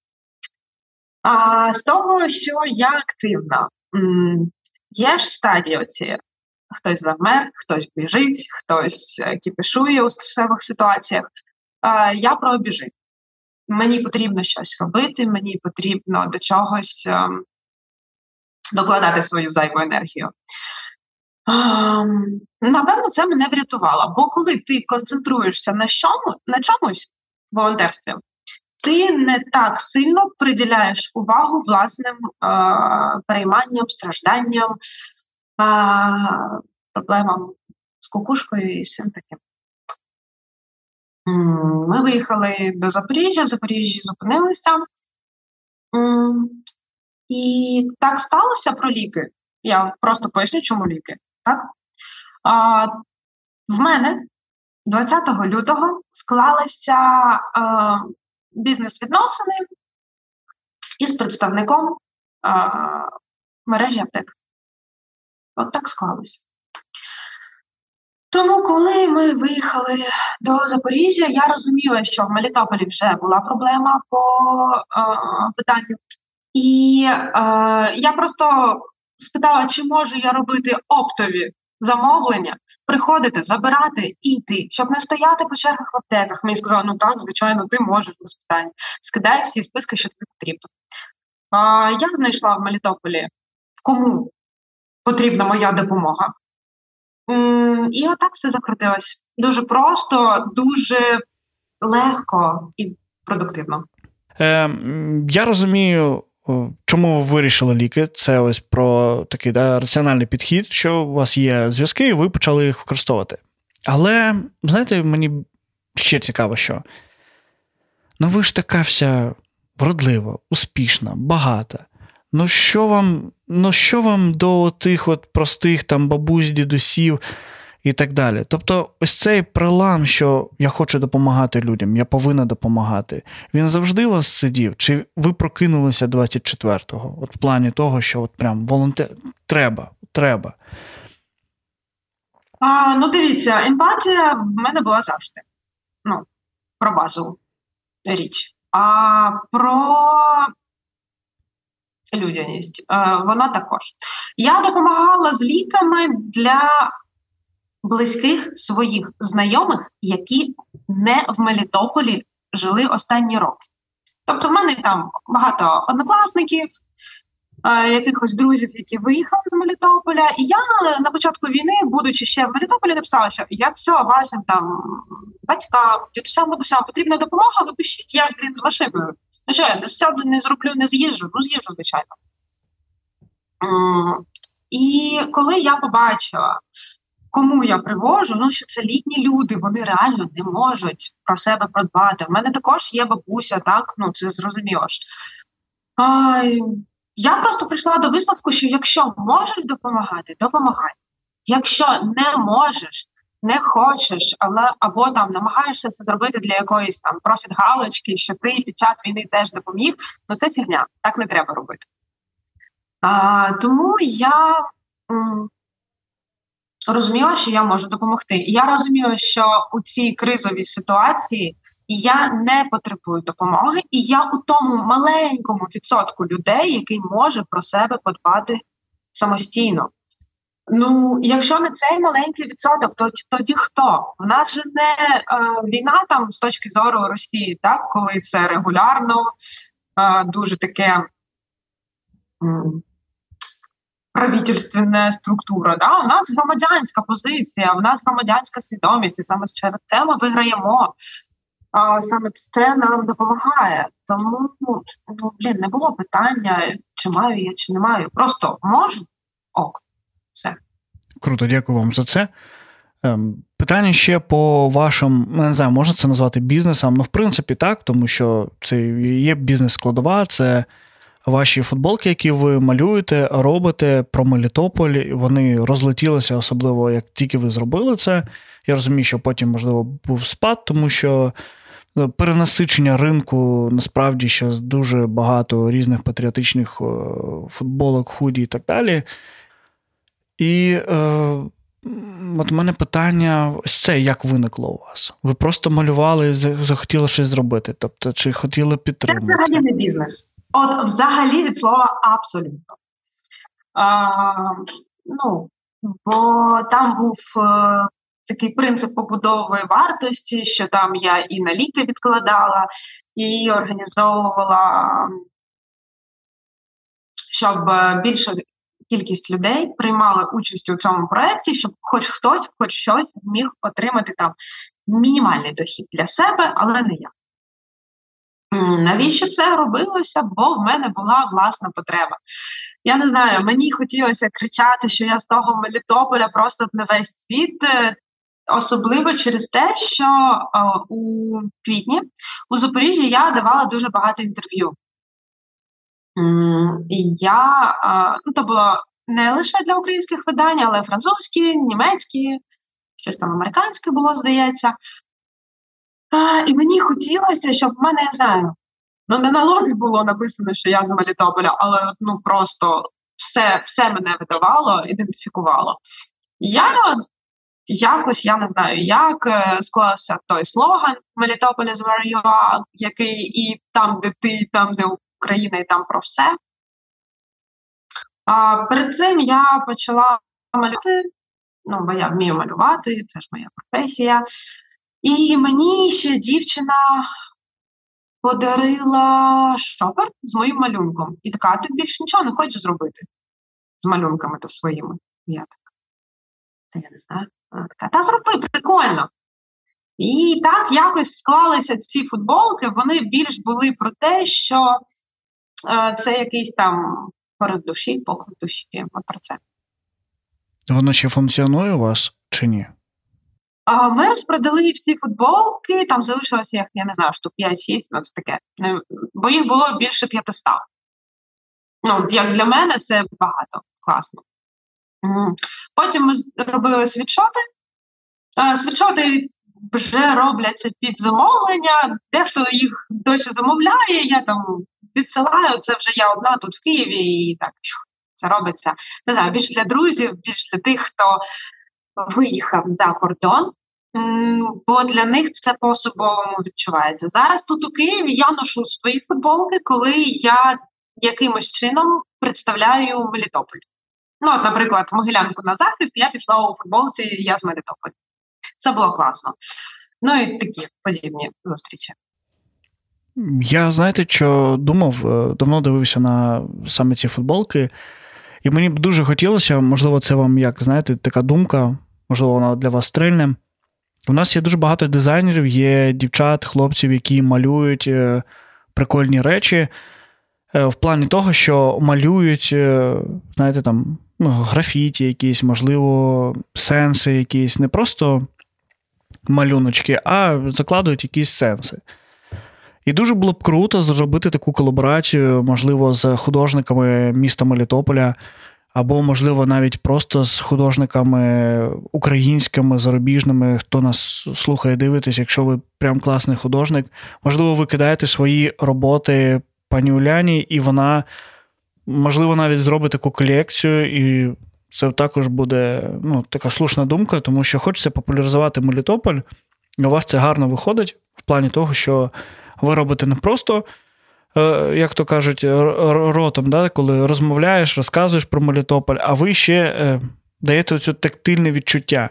Speaker 3: А з того, що я активна, є ж стадії оці. Хтось завмер, хтось біжить, хтось е, кіпішує у стресових ситуаціях. Я про мені потрібно щось робити, мені потрібно до чогось ем, докладати свою зайву енергію. Ем, напевно, це мене врятувало, бо коли ти концентруєшся на чому, на чомусь волонтерстві, ти не так сильно приділяєш увагу власним е, перейманням, стражданням, е, проблемам з кукушкою і всім таким. Ми виїхали до Запоріжжя, в Запоріжжі зупинилися. І так сталося про ліки. Я просто поясню, чому ліки. Так? А, В мене 20 лютого склалися а, бізнес-відносини із представником а, мережі аптек. От так склалося. Тому, коли ми виїхали до Запоріжжя, я розуміла, що в Мелітополі вже була проблема по е, питанню, і е, я просто спитала, чи можу я робити оптові замовлення, приходити, забирати і йти, щоб не стояти по чергах в аптеках. Мені сказали, ну так, звичайно, ти можеш без питань. Скидай всі списки, що тобі потрібно. Е, я знайшла в Мелітополі, кому потрібна моя допомога. І отак все закрутилось. Дуже просто, дуже легко і продуктивно.
Speaker 1: Е, Я розумію, чому ви вирішили ліки. Це ось про такий да, раціональний підхід, що у вас є зв'язки, і ви почали їх використовувати. Але, знаєте, мені ще цікаво, що ну ви ж така вся вродлива, успішна, багата. Ну, що вам ну, що вам до тих от простих там бабусь, дідусів і так далі? Тобто, ось цей прилам, що я хочу допомагати людям, я повинна допомагати, він завжди у вас сидів? Чи ви прокинулися 24-го? От в плані того, що от прям волонтер треба, треба.
Speaker 3: А, Ну, дивіться, емпатія в мене була завжди. Ну, про базову річ. А про людяність вона також. Я допомагала з ліками для близьких своїх знайомих, які не в Мелітополі жили останні роки. Тобто, в мене там багато однокласників, якихось друзів, які виїхали з Мелітополя. І я на початку війни, будучи ще в Мелітополі, написала, що якщо вашим там батькам, дідусям, бабусям потрібна допомога, ви пишіть, я блін з машиною. Ну що, я не сяду, не зроблю, не з'їжджу, ну з'їжджу, звичайно. І коли я побачила, кому я привожу, ну що це літні люди, вони реально не можуть про себе продбати. У мене також є бабуся, так, ну це зрозуміло ж. А, Я просто прийшла до висновку, що якщо можеш допомагати, допомагай. Якщо не можеш, не хочеш, але або там намагаєшся це зробити для якоїсь там профіт-галочки, що ти під час війни теж допоміг, ну це фігня, так не треба робити. А, Тому я м, розуміла, що я можу допомогти. Я розуміла, що у цій кризовій ситуації я не потребую допомоги, і я у тому маленькому відсотку людей, який може про себе подбати самостійно. Ну, якщо не цей маленький відсоток, то тоді хто? В нас же не е, війна там з точки зору Росії, так коли це регулярно, е, дуже таке правительственна структура. Да? У нас громадянська позиція, у нас громадянська свідомість, і саме через це ми виграємо. А саме це нам допомагає. Тому ну блін, не було питання, чи маю я, чи не маю. Просто можу ок. Все.
Speaker 1: Круто, дякую вам за це. Ем, питання ще по вашим, ну, не знаю, можна це назвати бізнесом. Ну, в принципі, так, тому що це є бізнес-складова, це ваші футболки, які ви малюєте, робите про Мелітополь. Вони розлетілися, особливо як тільки ви зробили це. Я розумію, що потім, можливо, був спад, тому що ну, перенасичення ринку насправді ще дуже багато різних патріотичних футболок, худі і так далі. І е, от у мене питання: ось це як виникло у вас? Ви просто малювали і захотіли щось зробити? Тобто, чи хотіли підтримати?
Speaker 3: Це взагалі не бізнес. От, взагалі, від слова абсолютно. А, Ну, бо там був е, такий принцип побудови вартості, що там я і на ліки відкладала, і організовувала, щоб більше кількість людей приймали участь у цьому проєкті, щоб хоч хтось, хоч щось міг отримати там мінімальний дохід для себе, але не я. Навіщо це робилося? Бо в мене була власна потреба. Я не знаю, мені хотілося кричати, що я з того Мелітополя просто на весь світ, е, особливо через те, що о, у квітні у Запоріжжі я давала дуже багато інтерв'ю. І я, ну, то було не лише для українських видань, але французькі, німецькі, щось там американське було, здається. І мені хотілося, щоб в мене я знаю, ну не на лобі було написано, що я з Мелітополя, але ну просто все все мене видавало, ідентифікувало. Я якось я не знаю, як е, склався той слоган Мелітополя з where який і там, де ти, там, де Україна, і там про все. А перед цим я почала малювати, ну, бо я вмію малювати, це ж моя професія. І мені ще дівчина подарила шопер з моїм малюнком. І така, ти більше нічого не хочеш зробити з малюнками та своїми. я так, та я не знаю. Вона така, та зроби, прикольно. І так якось склалися ці футболки. Вони більш були про те, що це якийсь там поряд душі, поклик душі. От про це.
Speaker 1: Воно ще функціонує у вас чи ні?
Speaker 3: А ми розпродали всі футболки, там залишилося, як я не знаю, штук 5-6, ну це таке. Бо їх було більше 500. Ну, як для мене це багато, класно. Потім ми робили світшоти. Світшоти вже робляться під замовлення, дехто їх досі замовляє, я там відсилаю, це вже я одна тут в Києві, і так це робиться. Не знаю, більше для друзів, більш для тих, хто виїхав за кордон, бо для них це по-особливому відчувається. Зараз тут у Києві я ношу свої футболки, коли я якимось чином представляю Мелітополь. Ну, от, наприклад, в Могилянку на захист я пішла у футболці, я з Мелітополя. Це було класно. Ну і такі подібні зустрічі.
Speaker 1: Я знаєте, що думав, е, давно дивився на саме ці футболки, і мені б дуже хотілося, можливо, це вам як знаєте, така думка, можливо, вона для вас стрельне. У нас є дуже багато дизайнерів, є дівчат, хлопців, які малюють е, прикольні речі е, в плані того, що малюють, знаєте, там ну, графіті, якісь, можливо, сенси, якісь, не просто малюночки, а закладують якісь сенси. І дуже було б круто зробити таку колаборацію, можливо, з художниками міста Мелітополя, або, можливо, навіть просто з художниками українськими, зарубіжними, хто нас слухає, дивитесь, якщо ви прям класний художник. Можливо, ви кидаєте свої роботи пані Уляні, і вона, можливо, навіть зробить таку колекцію, і це також буде ну, така слушна думка, тому що хочеться популяризувати Мелітополь, і у вас це гарно виходить в плані того, що ви робите не просто, е, як то кажуть, ротом, да, коли розмовляєш, розказуєш про Мелітополь, а ви ще е, даєте оцю тактильне відчуття.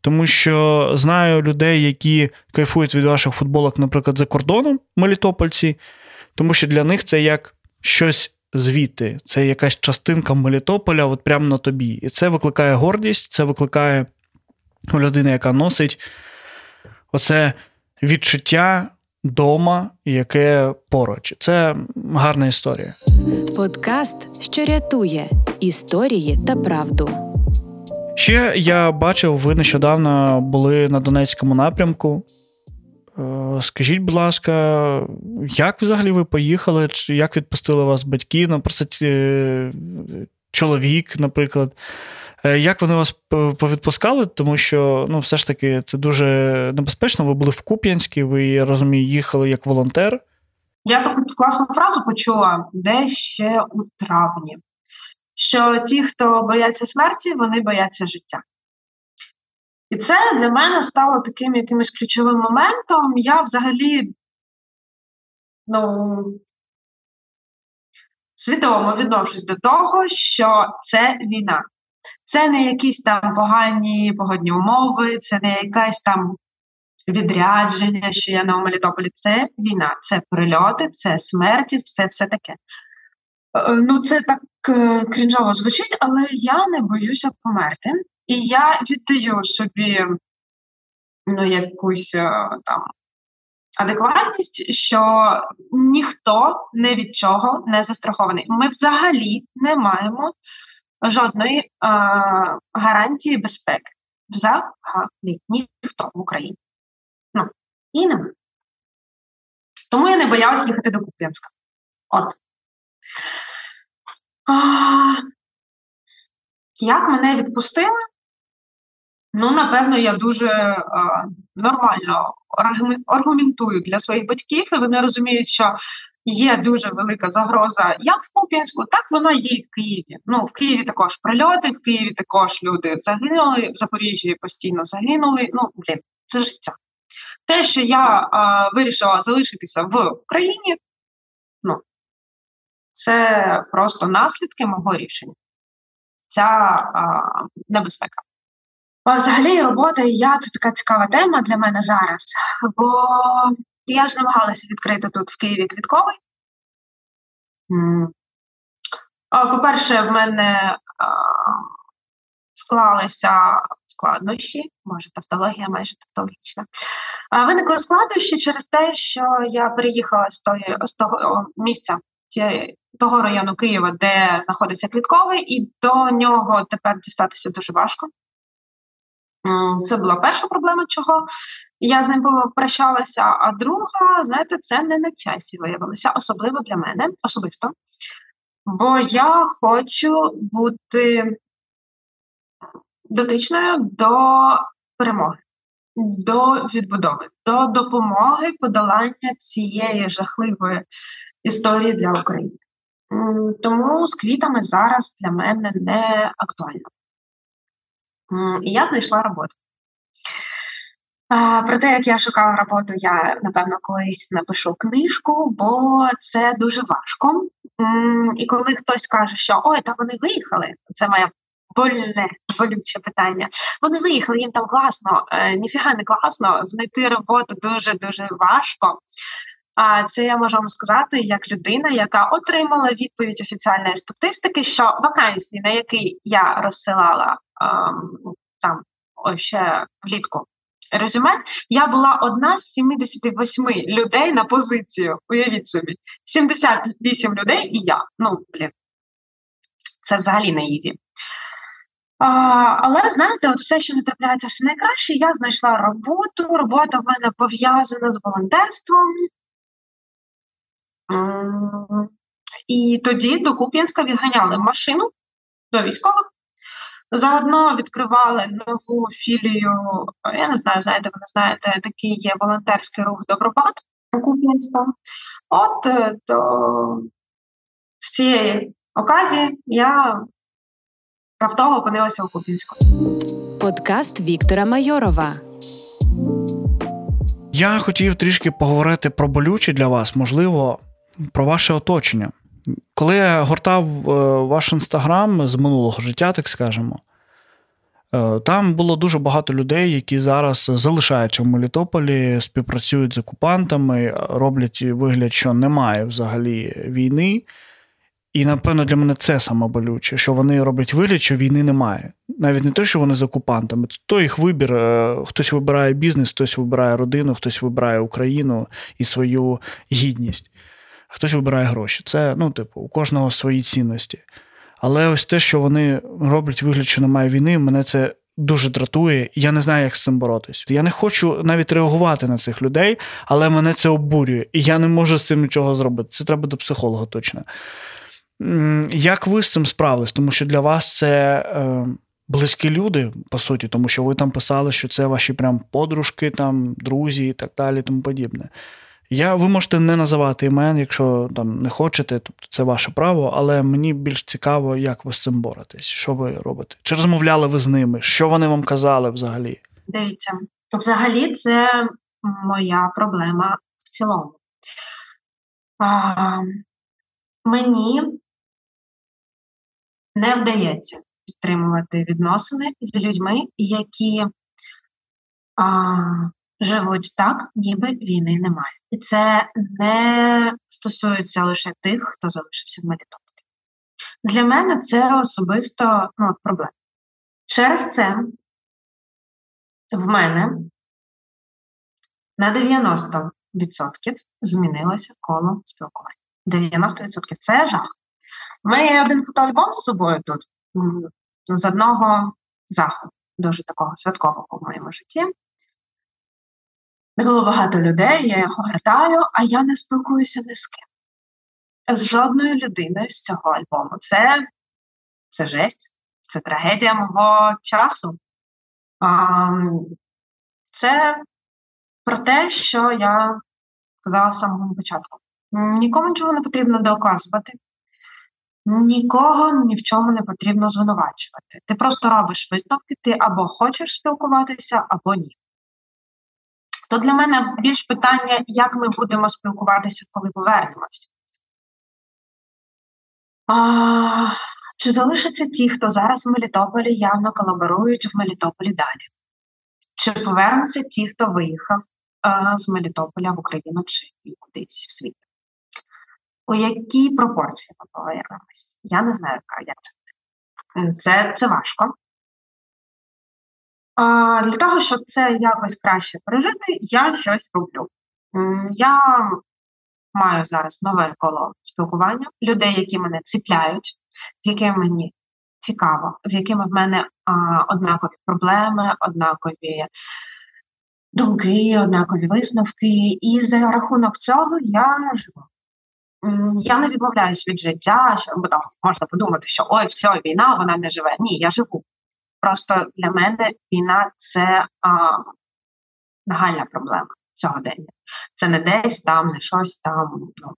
Speaker 1: Тому що знаю людей, які кайфують від ваших футболок, наприклад, за кордоном Мелітопольці, тому що для них це як щось звідти, це якась частинка Мелітополя, от прямо на тобі. І це викликає гордість, це викликає у людини, яка носить оце відчуття дома, яке поруч. Це гарна історія.
Speaker 2: Подкаст, що рятує історії та правду.
Speaker 1: Ще я бачив, ви нещодавно були на Донецькому напрямку. Е, скажіть, будь ласка, як взагалі ви поїхали? Як відпустили вас батьки? Ну, просто ці, чоловік, наприклад. Е, як вони вас повідпускали? Тому що ну, все ж таки це дуже небезпечно. Ви були в Куп'янській, ви я розумію, їхали як волонтер.
Speaker 3: Я таку класну фразу почула де ще у травні. Що ті, хто бояться смерті, вони бояться життя. І це для мене стало таким якимось ключовим моментом. Я взагалі ну, свідомо відношусь до того, що це війна. Це не якісь там погані погодні умови, це не якась там відрядження, що я на Мелітополі. Це війна, це прильоти, це смерті, це все таке. Е, ну, це так е, крінжово звучить, але я не боюся померти. І я віддаю собі ну, якусь е, там адекватність, що ніхто не від чого не застрахований. Ми взагалі не жодної е, гарантії безпеки. Взагалі ніхто в Україні. Ну, і нема. Тому я не боялася їхати до Куп'янська. От. А, Як мене відпустили? Ну, напевно, я дуже а, нормально аргументую для своїх батьків, і вони розуміють, що є дуже велика загроза як в Куп'янську, так вона є і в Києві. Ну, в Києві також прильоти, в Києві також люди загинули, в Запоріжжі постійно загинули. Ну, блін, це життя. Те, що я а, вирішила залишитися в Україні, ну, це просто наслідки мого рішення. Ця а, небезпека. Взагалі, робота і я це така цікава тема для мене зараз, бо я ж намагалася відкрити тут в Києві квітковий. По-перше, в мене склалися складнощі, може тавтологія майже тавтологічна. Виникли складнощі через те, що я переїхала з тої з того місця того району Києва, де знаходиться квітковий, і до нього тепер дістатися дуже важко. Це була перша проблема, чого я з ним попрощалася. А друга, знаєте, це не на часі виявилося, особливо для мене особисто. Бо я хочу бути дотичною до перемоги, до відбудови, до допомоги подолання цієї жахливої історії для України. Тому з квітами зараз для мене не актуально. І я знайшла роботу. Про те, як я шукала роботу, я напевно колись напишу книжку, бо це дуже важко. І коли хтось каже, що ой, та вони виїхали, це моє больне, болюче питання. Вони виїхали, їм там класно, е, ніфіга не класно, знайти роботу дуже-дуже важко. А це я можу вам сказати як людина, яка отримала відповідь офіціальної статистики, що вакансії, на які я розсилала ем, там ще влітку резюме, я була одна з 78 людей на позицію. Уявіть собі, 78 людей і я. Ну, блін, це взагалі не easy. А, Але знаєте, от все, що не трапляється, все найкраще. Я знайшла роботу. Робота в мене пов'язана з волонтерством. І тоді до Куп'янська відганяли машину до військових. Заодно відкривали нову філію. Я не знаю, знаєте, ви не знаєте, такий є волонтерський рух Добробат у Куп'янська. От е, то з цієї оказії я раптово опинилася у Куп'янську.
Speaker 2: Подкаст Віктора Майорова.
Speaker 1: Я хотів трішки поговорити про болючі для вас, можливо, про ваше оточення. Коли я гортав е, ваш інстаграм з минулого життя, так скажемо, е, там було дуже багато людей, які зараз залишаються в Мелітополі, співпрацюють з окупантами, роблять вигляд, що немає взагалі війни. І, напевно, для мене це саме болюче, що вони роблять вигляд, що війни немає. Навіть не те, що вони з окупантами, це то їх вибір. Е, хтось вибирає бізнес, хтось вибирає родину, хтось вибирає Україну і свою гідність хтось вибирає гроші. Це, ну, типу, у кожного свої цінності. Але ось те, що вони роблять вигляд, що немає війни, мене це дуже дратує, я не знаю, як з цим боротись. Я не хочу навіть реагувати на цих людей, але мене це обурює, і я не можу з цим нічого зробити. Це треба до психолога точно. Як ви з цим справились? Тому що для вас це е, близькі люди, по суті, тому що ви там писали, що це ваші прям подружки, там, друзі і так далі, тому подібне. Я, Ви можете не називати імен, якщо там не хочете, тобто це ваше право, але мені більш цікаво, як ви з цим боретесь, що ви робите? Чи розмовляли ви з ними? Що вони вам казали взагалі?
Speaker 3: Дивіться, взагалі, це моя проблема в цілому. А, Мені не вдається підтримувати відносини з людьми, які а, живуть так, ніби війни немає. І це не стосується лише тих, хто залишився в Мелітополі. Для мене це особисто ну, проблема. Через це в мене на 90% змінилося коло спілкування. 90% це жах. У мене є один фотоальбом з собою тут з одного заходу, дуже такого святкового в моєму житті де було багато людей, я його гортаю, а я не спілкуюся ні з ким. З жодною людиною з цього альбому. Це це жесть, це трагедія мого часу. А, Це про те, що я казала в самому початку. Нікому нічого не потрібно доказувати, нікого ні в чому не потрібно звинувачувати. Ти просто робиш висновки, ти або хочеш спілкуватися, або ні. То для мене більш питання, як ми будемо спілкуватися, коли повернемось. А, Чи залишаться ті, хто зараз в Мелітополі явно колаборують в Мелітополі далі? Чи повернуться ті, хто виїхав а, з Мелітополя в Україну чи кудись в світ? У якій пропорції ми повернемось? Я не знаю, яка як це. Це, Це важко. А, Для того, щоб це якось краще пережити, я щось роблю. Я маю зараз нове коло спілкування, людей, які мене ціпляють, з якими мені цікаво, з якими в мене а, однакові проблеми, однакові думки, однакові висновки. І за рахунок цього я живу. Я не відмовляюсь від життя, що можна подумати, що ой, все, війна, вона не живе. Ні, я живу. Просто для мене війна це а, нагальна проблема сьогодення. Це не десь там, не щось там. Ну.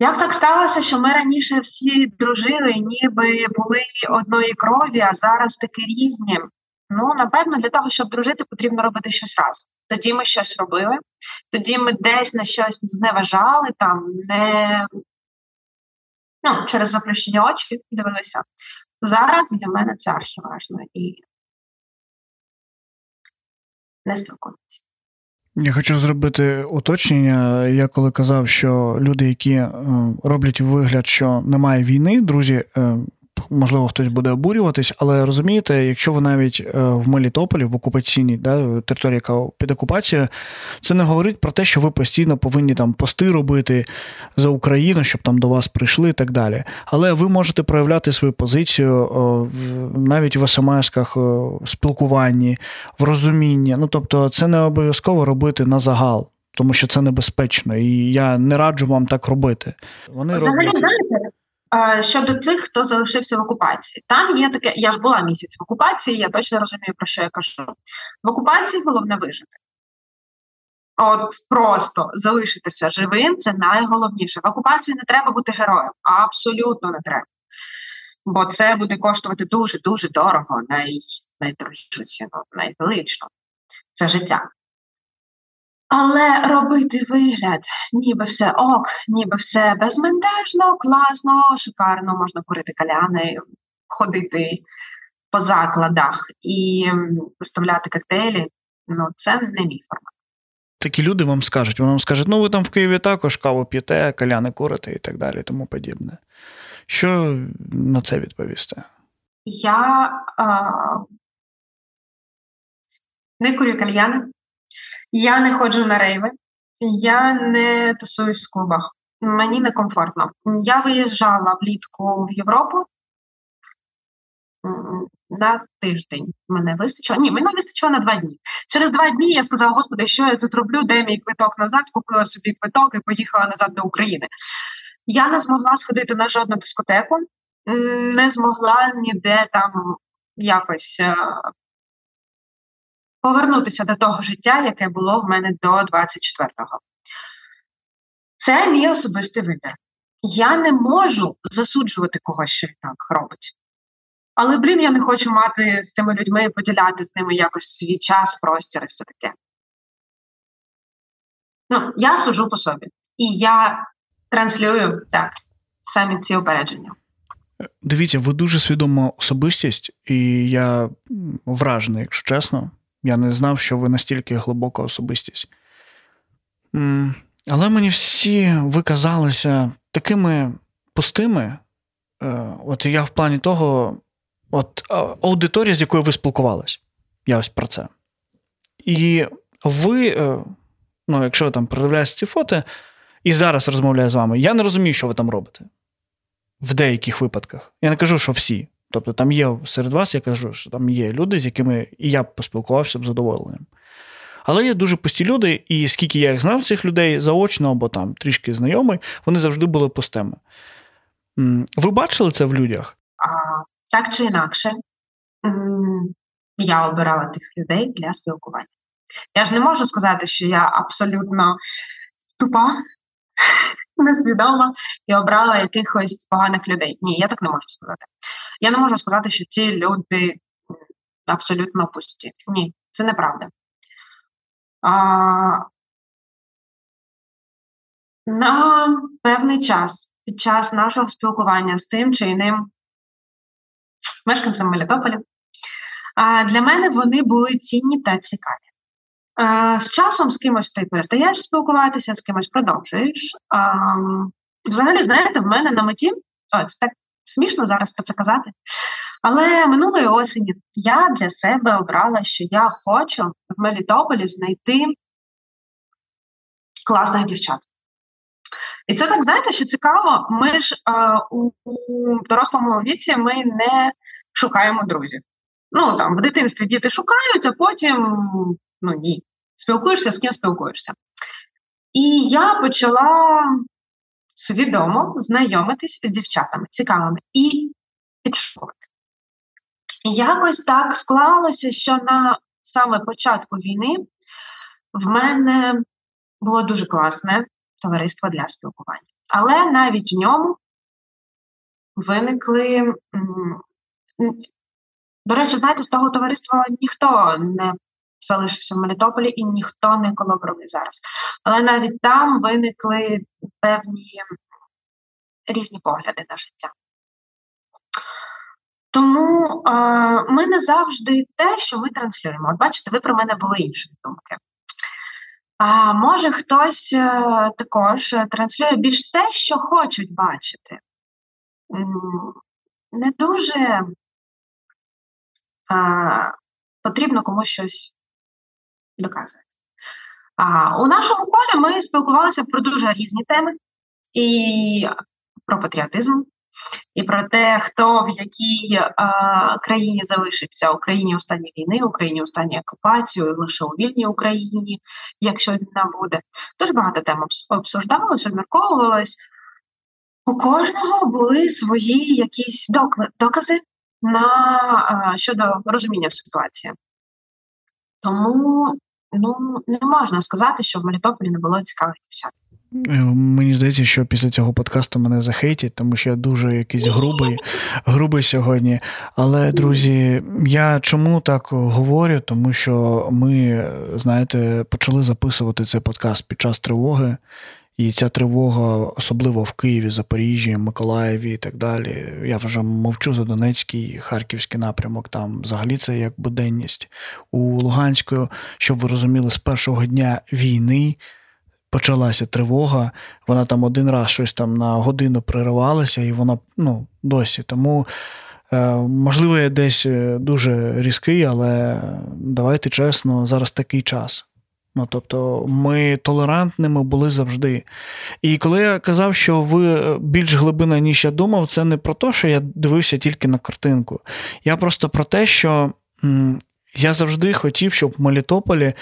Speaker 3: Як так сталося, що ми раніше всі дружили, ніби були одної крові, а зараз такі різні? Ну, напевно, для того, щоб дружити, потрібно робити щось разом. Тоді ми щось робили, тоді ми десь на щось зневажали, там не ну, через заплющені очі дивилися. Зараз для мене це архіважно і не спілкуюся.
Speaker 1: Я хочу зробити уточнення. Я коли казав, що люди, які е, роблять вигляд, що немає війни, друзі, е, можливо, хтось буде обурюватись, але розумієте, якщо ви навіть е, в Мелітополі, в окупаційній да, території, яка під окупацією, це не говорить про те, що ви постійно повинні там пости робити за Україну, щоб там до вас прийшли і так далі. Але ви можете проявляти свою позицію навіть в смс-ках, спілкуванні, в розумінні. Ну тобто, це не обов'язково робити на загал. Тому що це небезпечно, і я не раджу вам так робити.
Speaker 3: Вони Взагалі, роблять... знаєте, Щодо тих, хто залишився в окупації, там є таке. Я ж була місяць в окупації, я точно розумію, про що я кажу. В окупації головне вижити. От просто залишитися живим це найголовніше. В окупації не треба бути героєм, абсолютно не треба. Бо це буде коштувати дуже-дуже дорого, най, найдорожчу ціну, найвелично. Це життя. Але робити вигляд, ніби все ок, ніби все безмендежно, класно, шикарно, можна курити каляни, ходити по закладах і виставляти коктейлі, ну це не мій формат.
Speaker 1: Такі люди вам скажуть, вони вам скажуть, ну ви там в Києві також каву п'єте, каляни курите і так далі, тому подібне. Що на це відповісти?
Speaker 3: Я а, не курю кальяни. Я не ходжу на рейви, я не тусуюсь в клубах. Мені некомфортно. Я виїжджала влітку в Європу на тиждень. Мене вистачило. Ні, мене вистачило на два дні. Через два дні я сказала, господи, що я тут роблю, де мій квиток назад, купила собі квиток і поїхала назад до України. Я не змогла сходити на жодну дискотеку, не змогла ніде там якось е, повернутися до того життя, яке було в мене до 24-го. Це мій особистий вибір. Я не можу засуджувати когось, що так робить. Але, блін, я не хочу мати з цими людьми поділяти з ними якось свій час, простір і все таке. Ну, я сужу по собі. І я транслюю так, самі ці упередження.
Speaker 1: Дивіться, ви дуже свідома особистість, і я вражений, якщо чесно. Я не знав, що ви настільки глибока особистість. Але мені всі ви казалися такими пустими. Е, от я в плані того, от аудиторія, з якою ви спілкувались. Я ось про це. І ви, е, ну, якщо там продивляєте ці фото, і зараз розмовляю з вами, я не розумію, що ви там робите. В деяких випадках. Я не кажу, що всі. Тобто там є серед вас, я кажу, що там є люди, з якими і я поспілкувався б задоволенням. Але є дуже пусті люди, і скільки я їх знав, цих людей заочно або там трішки знайомий, вони завжди були пустими. Ви бачили це в людях?
Speaker 3: А, Так чи інакше, я обирала тих людей для спілкування. Я ж не можу сказати, що я абсолютно тупа, несвідома і обрала якихось поганих людей. Ні, я так не можу сказати. Я не можу сказати, що ці люди абсолютно пусті. Ні, це неправда. А, На певний час під час нашого спілкування з тим чи іним мешканцем Мелітополя, для мене вони були цінні та цікаві. З часом з кимось ти перестаєш спілкуватися, з кимось продовжуєш. Взагалі, знаєте, в мене на меті, о, це так смішно зараз про це казати. Але минулої осені я для себе обрала, що я хочу в Мелітополі знайти класних дівчат. І це так, знаєте, що цікаво, ми ж а, у, у дорослому віці ми не шукаємо друзів. Ну там в дитинстві діти шукають, а потім ну ні, спілкуєшся з ким спілкуєшся. І я почала свідомо знайомитись з дівчатами цікавими і підшукувати. Якось так склалося, що на саме початку війни в мене було дуже класне товариство для спілкування. Але навіть в ньому виникли. До речі, знаєте, з того товариства ніхто не залишився в Мелітополі і ніхто не колаборує зараз. Але навіть там виникли певні різні погляди на життя. Тому е, ми не завжди те, що ми транслюємо. От бачите, ви про мене були інші думки. А може хтось е, також транслює більш те, що хочуть бачити. Не дуже а, потрібно комусь щось доказувати. А, У нашому колі ми спілкувалися про дуже різні теми і про патріотизм, і про те, хто в якій а, країні залишиться Україні у стані війни, Україні у стані окупації, лише у вільній Україні, якщо війна буде. Дуже багато тем обсуждалось, обмірковувалось. У кожного були свої якісь докази на а, щодо розуміння ситуації. Тому ну не можна сказати, що в Мелітополі не було цікавих дівчат.
Speaker 1: Е, мені здається, що після цього подкасту мене захейтять, тому що я дуже якийсь грубий, грубий сьогодні. Але, друзі, я чому так говорю? Тому що ми, знаєте, почали записувати цей подкаст під час тривоги. І ця тривога, особливо в Києві, Запоріжжі, Миколаєві і так далі. Я вже мовчу за Донецький, Харківський напрямок. Там взагалі це як буденність. У Луганську, щоб ви розуміли, з першого дня війни почалася тривога. Вона там один раз щось там на годину приривалася, і вона ну, досі. Тому. Е, можливо, я десь е, дуже різкий, але давайте чесно, зараз такий час. Ну, тобто, ми толерантними були завжди. І коли я казав, що ви більш глибина, ніж я думав, це не про те, що я дивився тільки на картинку. Я просто про те, що я завжди хотів, щоб в Мелітополі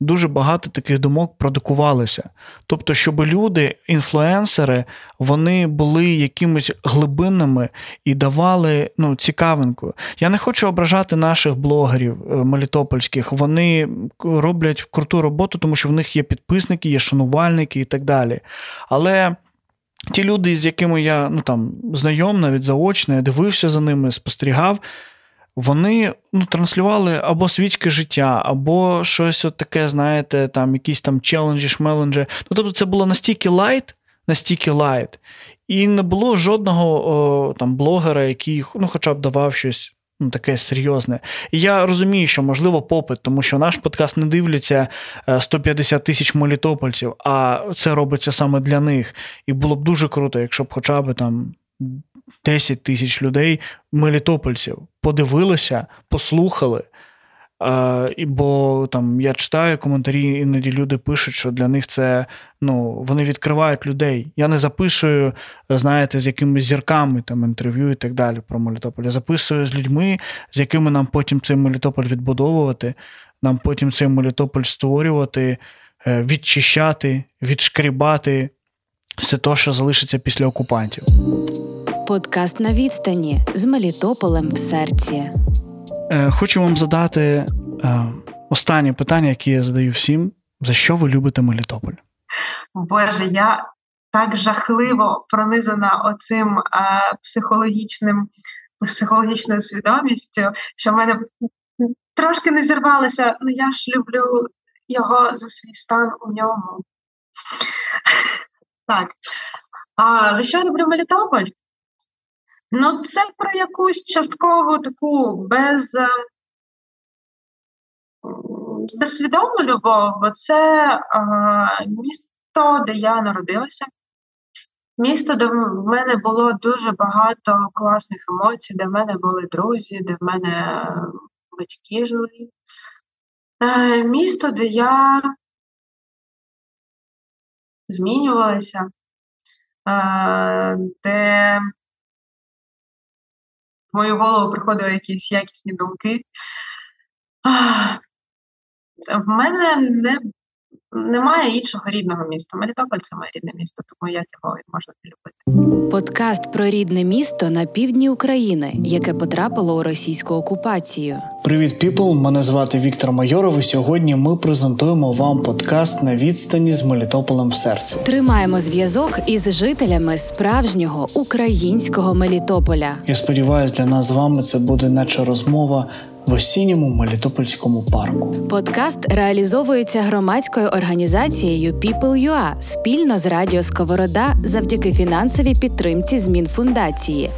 Speaker 1: дуже багато таких думок продукувалося. Тобто, щоб люди, інфлюенсери, вони були якимись глибинними і давали ну, цікавинку. Я не хочу ображати наших блогерів е, мелітопольських. Вони роблять круту роботу, тому що в них є підписники, є шанувальники і так далі. Але. Ті люди, з якими я ну там знайом, навіть заочно, я дивився за ними, спостерігав вони ну, транслювали або світське життя, або щось от таке, знаєте, там якісь там челенджі, шмеленджі. Ну, тобто, це було настільки light, настільки light, і не було жодного о, там блогера, який ну, хоча б давав щось. Ну, таке серйозне. І я розумію, що можливо попит, тому що наш подкаст не дивляться 150 е, тисяч мелітопольців, а це робиться саме для них. І було б дуже круто, якщо б хоча б там 10 тисяч людей, мелітопольців, подивилися, послухали. А, Бо там я читаю коментарі, іноді люди пишуть, що для них це ну, вони відкривають людей. Я не записую, знаєте, з якимись зірками там інтерв'ю і так далі про Мелітополь. Я записую з людьми, з якими нам потім цей Мелітополь відбудовувати, нам потім цей Мелітополь створювати, е, відчищати, відшкрібати все те, що залишиться після окупантів.
Speaker 2: Подкаст на відстані з Мелітополем в серці.
Speaker 1: Е, хочу вам задати е, останнє питання, яке я задаю всім: за що ви любите Мелітополь?
Speaker 3: Боже, я так жахливо пронизана оцим психологічним психологічною свідомістю, що в мене трошки не зірвалося. Ну я ж люблю його за свій стан у ньому. Так. А за що я люблю Мелітополь? Ну, це про якусь часткову таку без е, безсвідому любов, бо це а, місто, де я народилася, Місто, де в мене було дуже багато класних емоцій, де в мене були друзі, де в мене е, батьки жили. Е, Місто, де я змінювалася, е, де мою голову приходили якісь якісні думки. В мене не, немає іншого рідного міста. Мелітополь це моє рідне місто, тому як його можна не любити.
Speaker 2: Подкаст про рідне місто на півдні України, яке потрапило у російську окупацію.
Speaker 1: Привіт, піпл! Мене звати Віктор Майоров. І сьогодні ми презентуємо вам подкаст на відстані з Мелітополем в серці.
Speaker 2: Тримаємо зв'язок із жителями справжнього українського Мелітополя.
Speaker 1: Я сподіваюся, для нас з вами це буде наче розмова в осінньому Мелітопольському парку.
Speaker 2: Подкаст реалізовується громадською організацією People.ua спільно з Радіо Сковорода завдяки фінансовій підтримці змін фундації.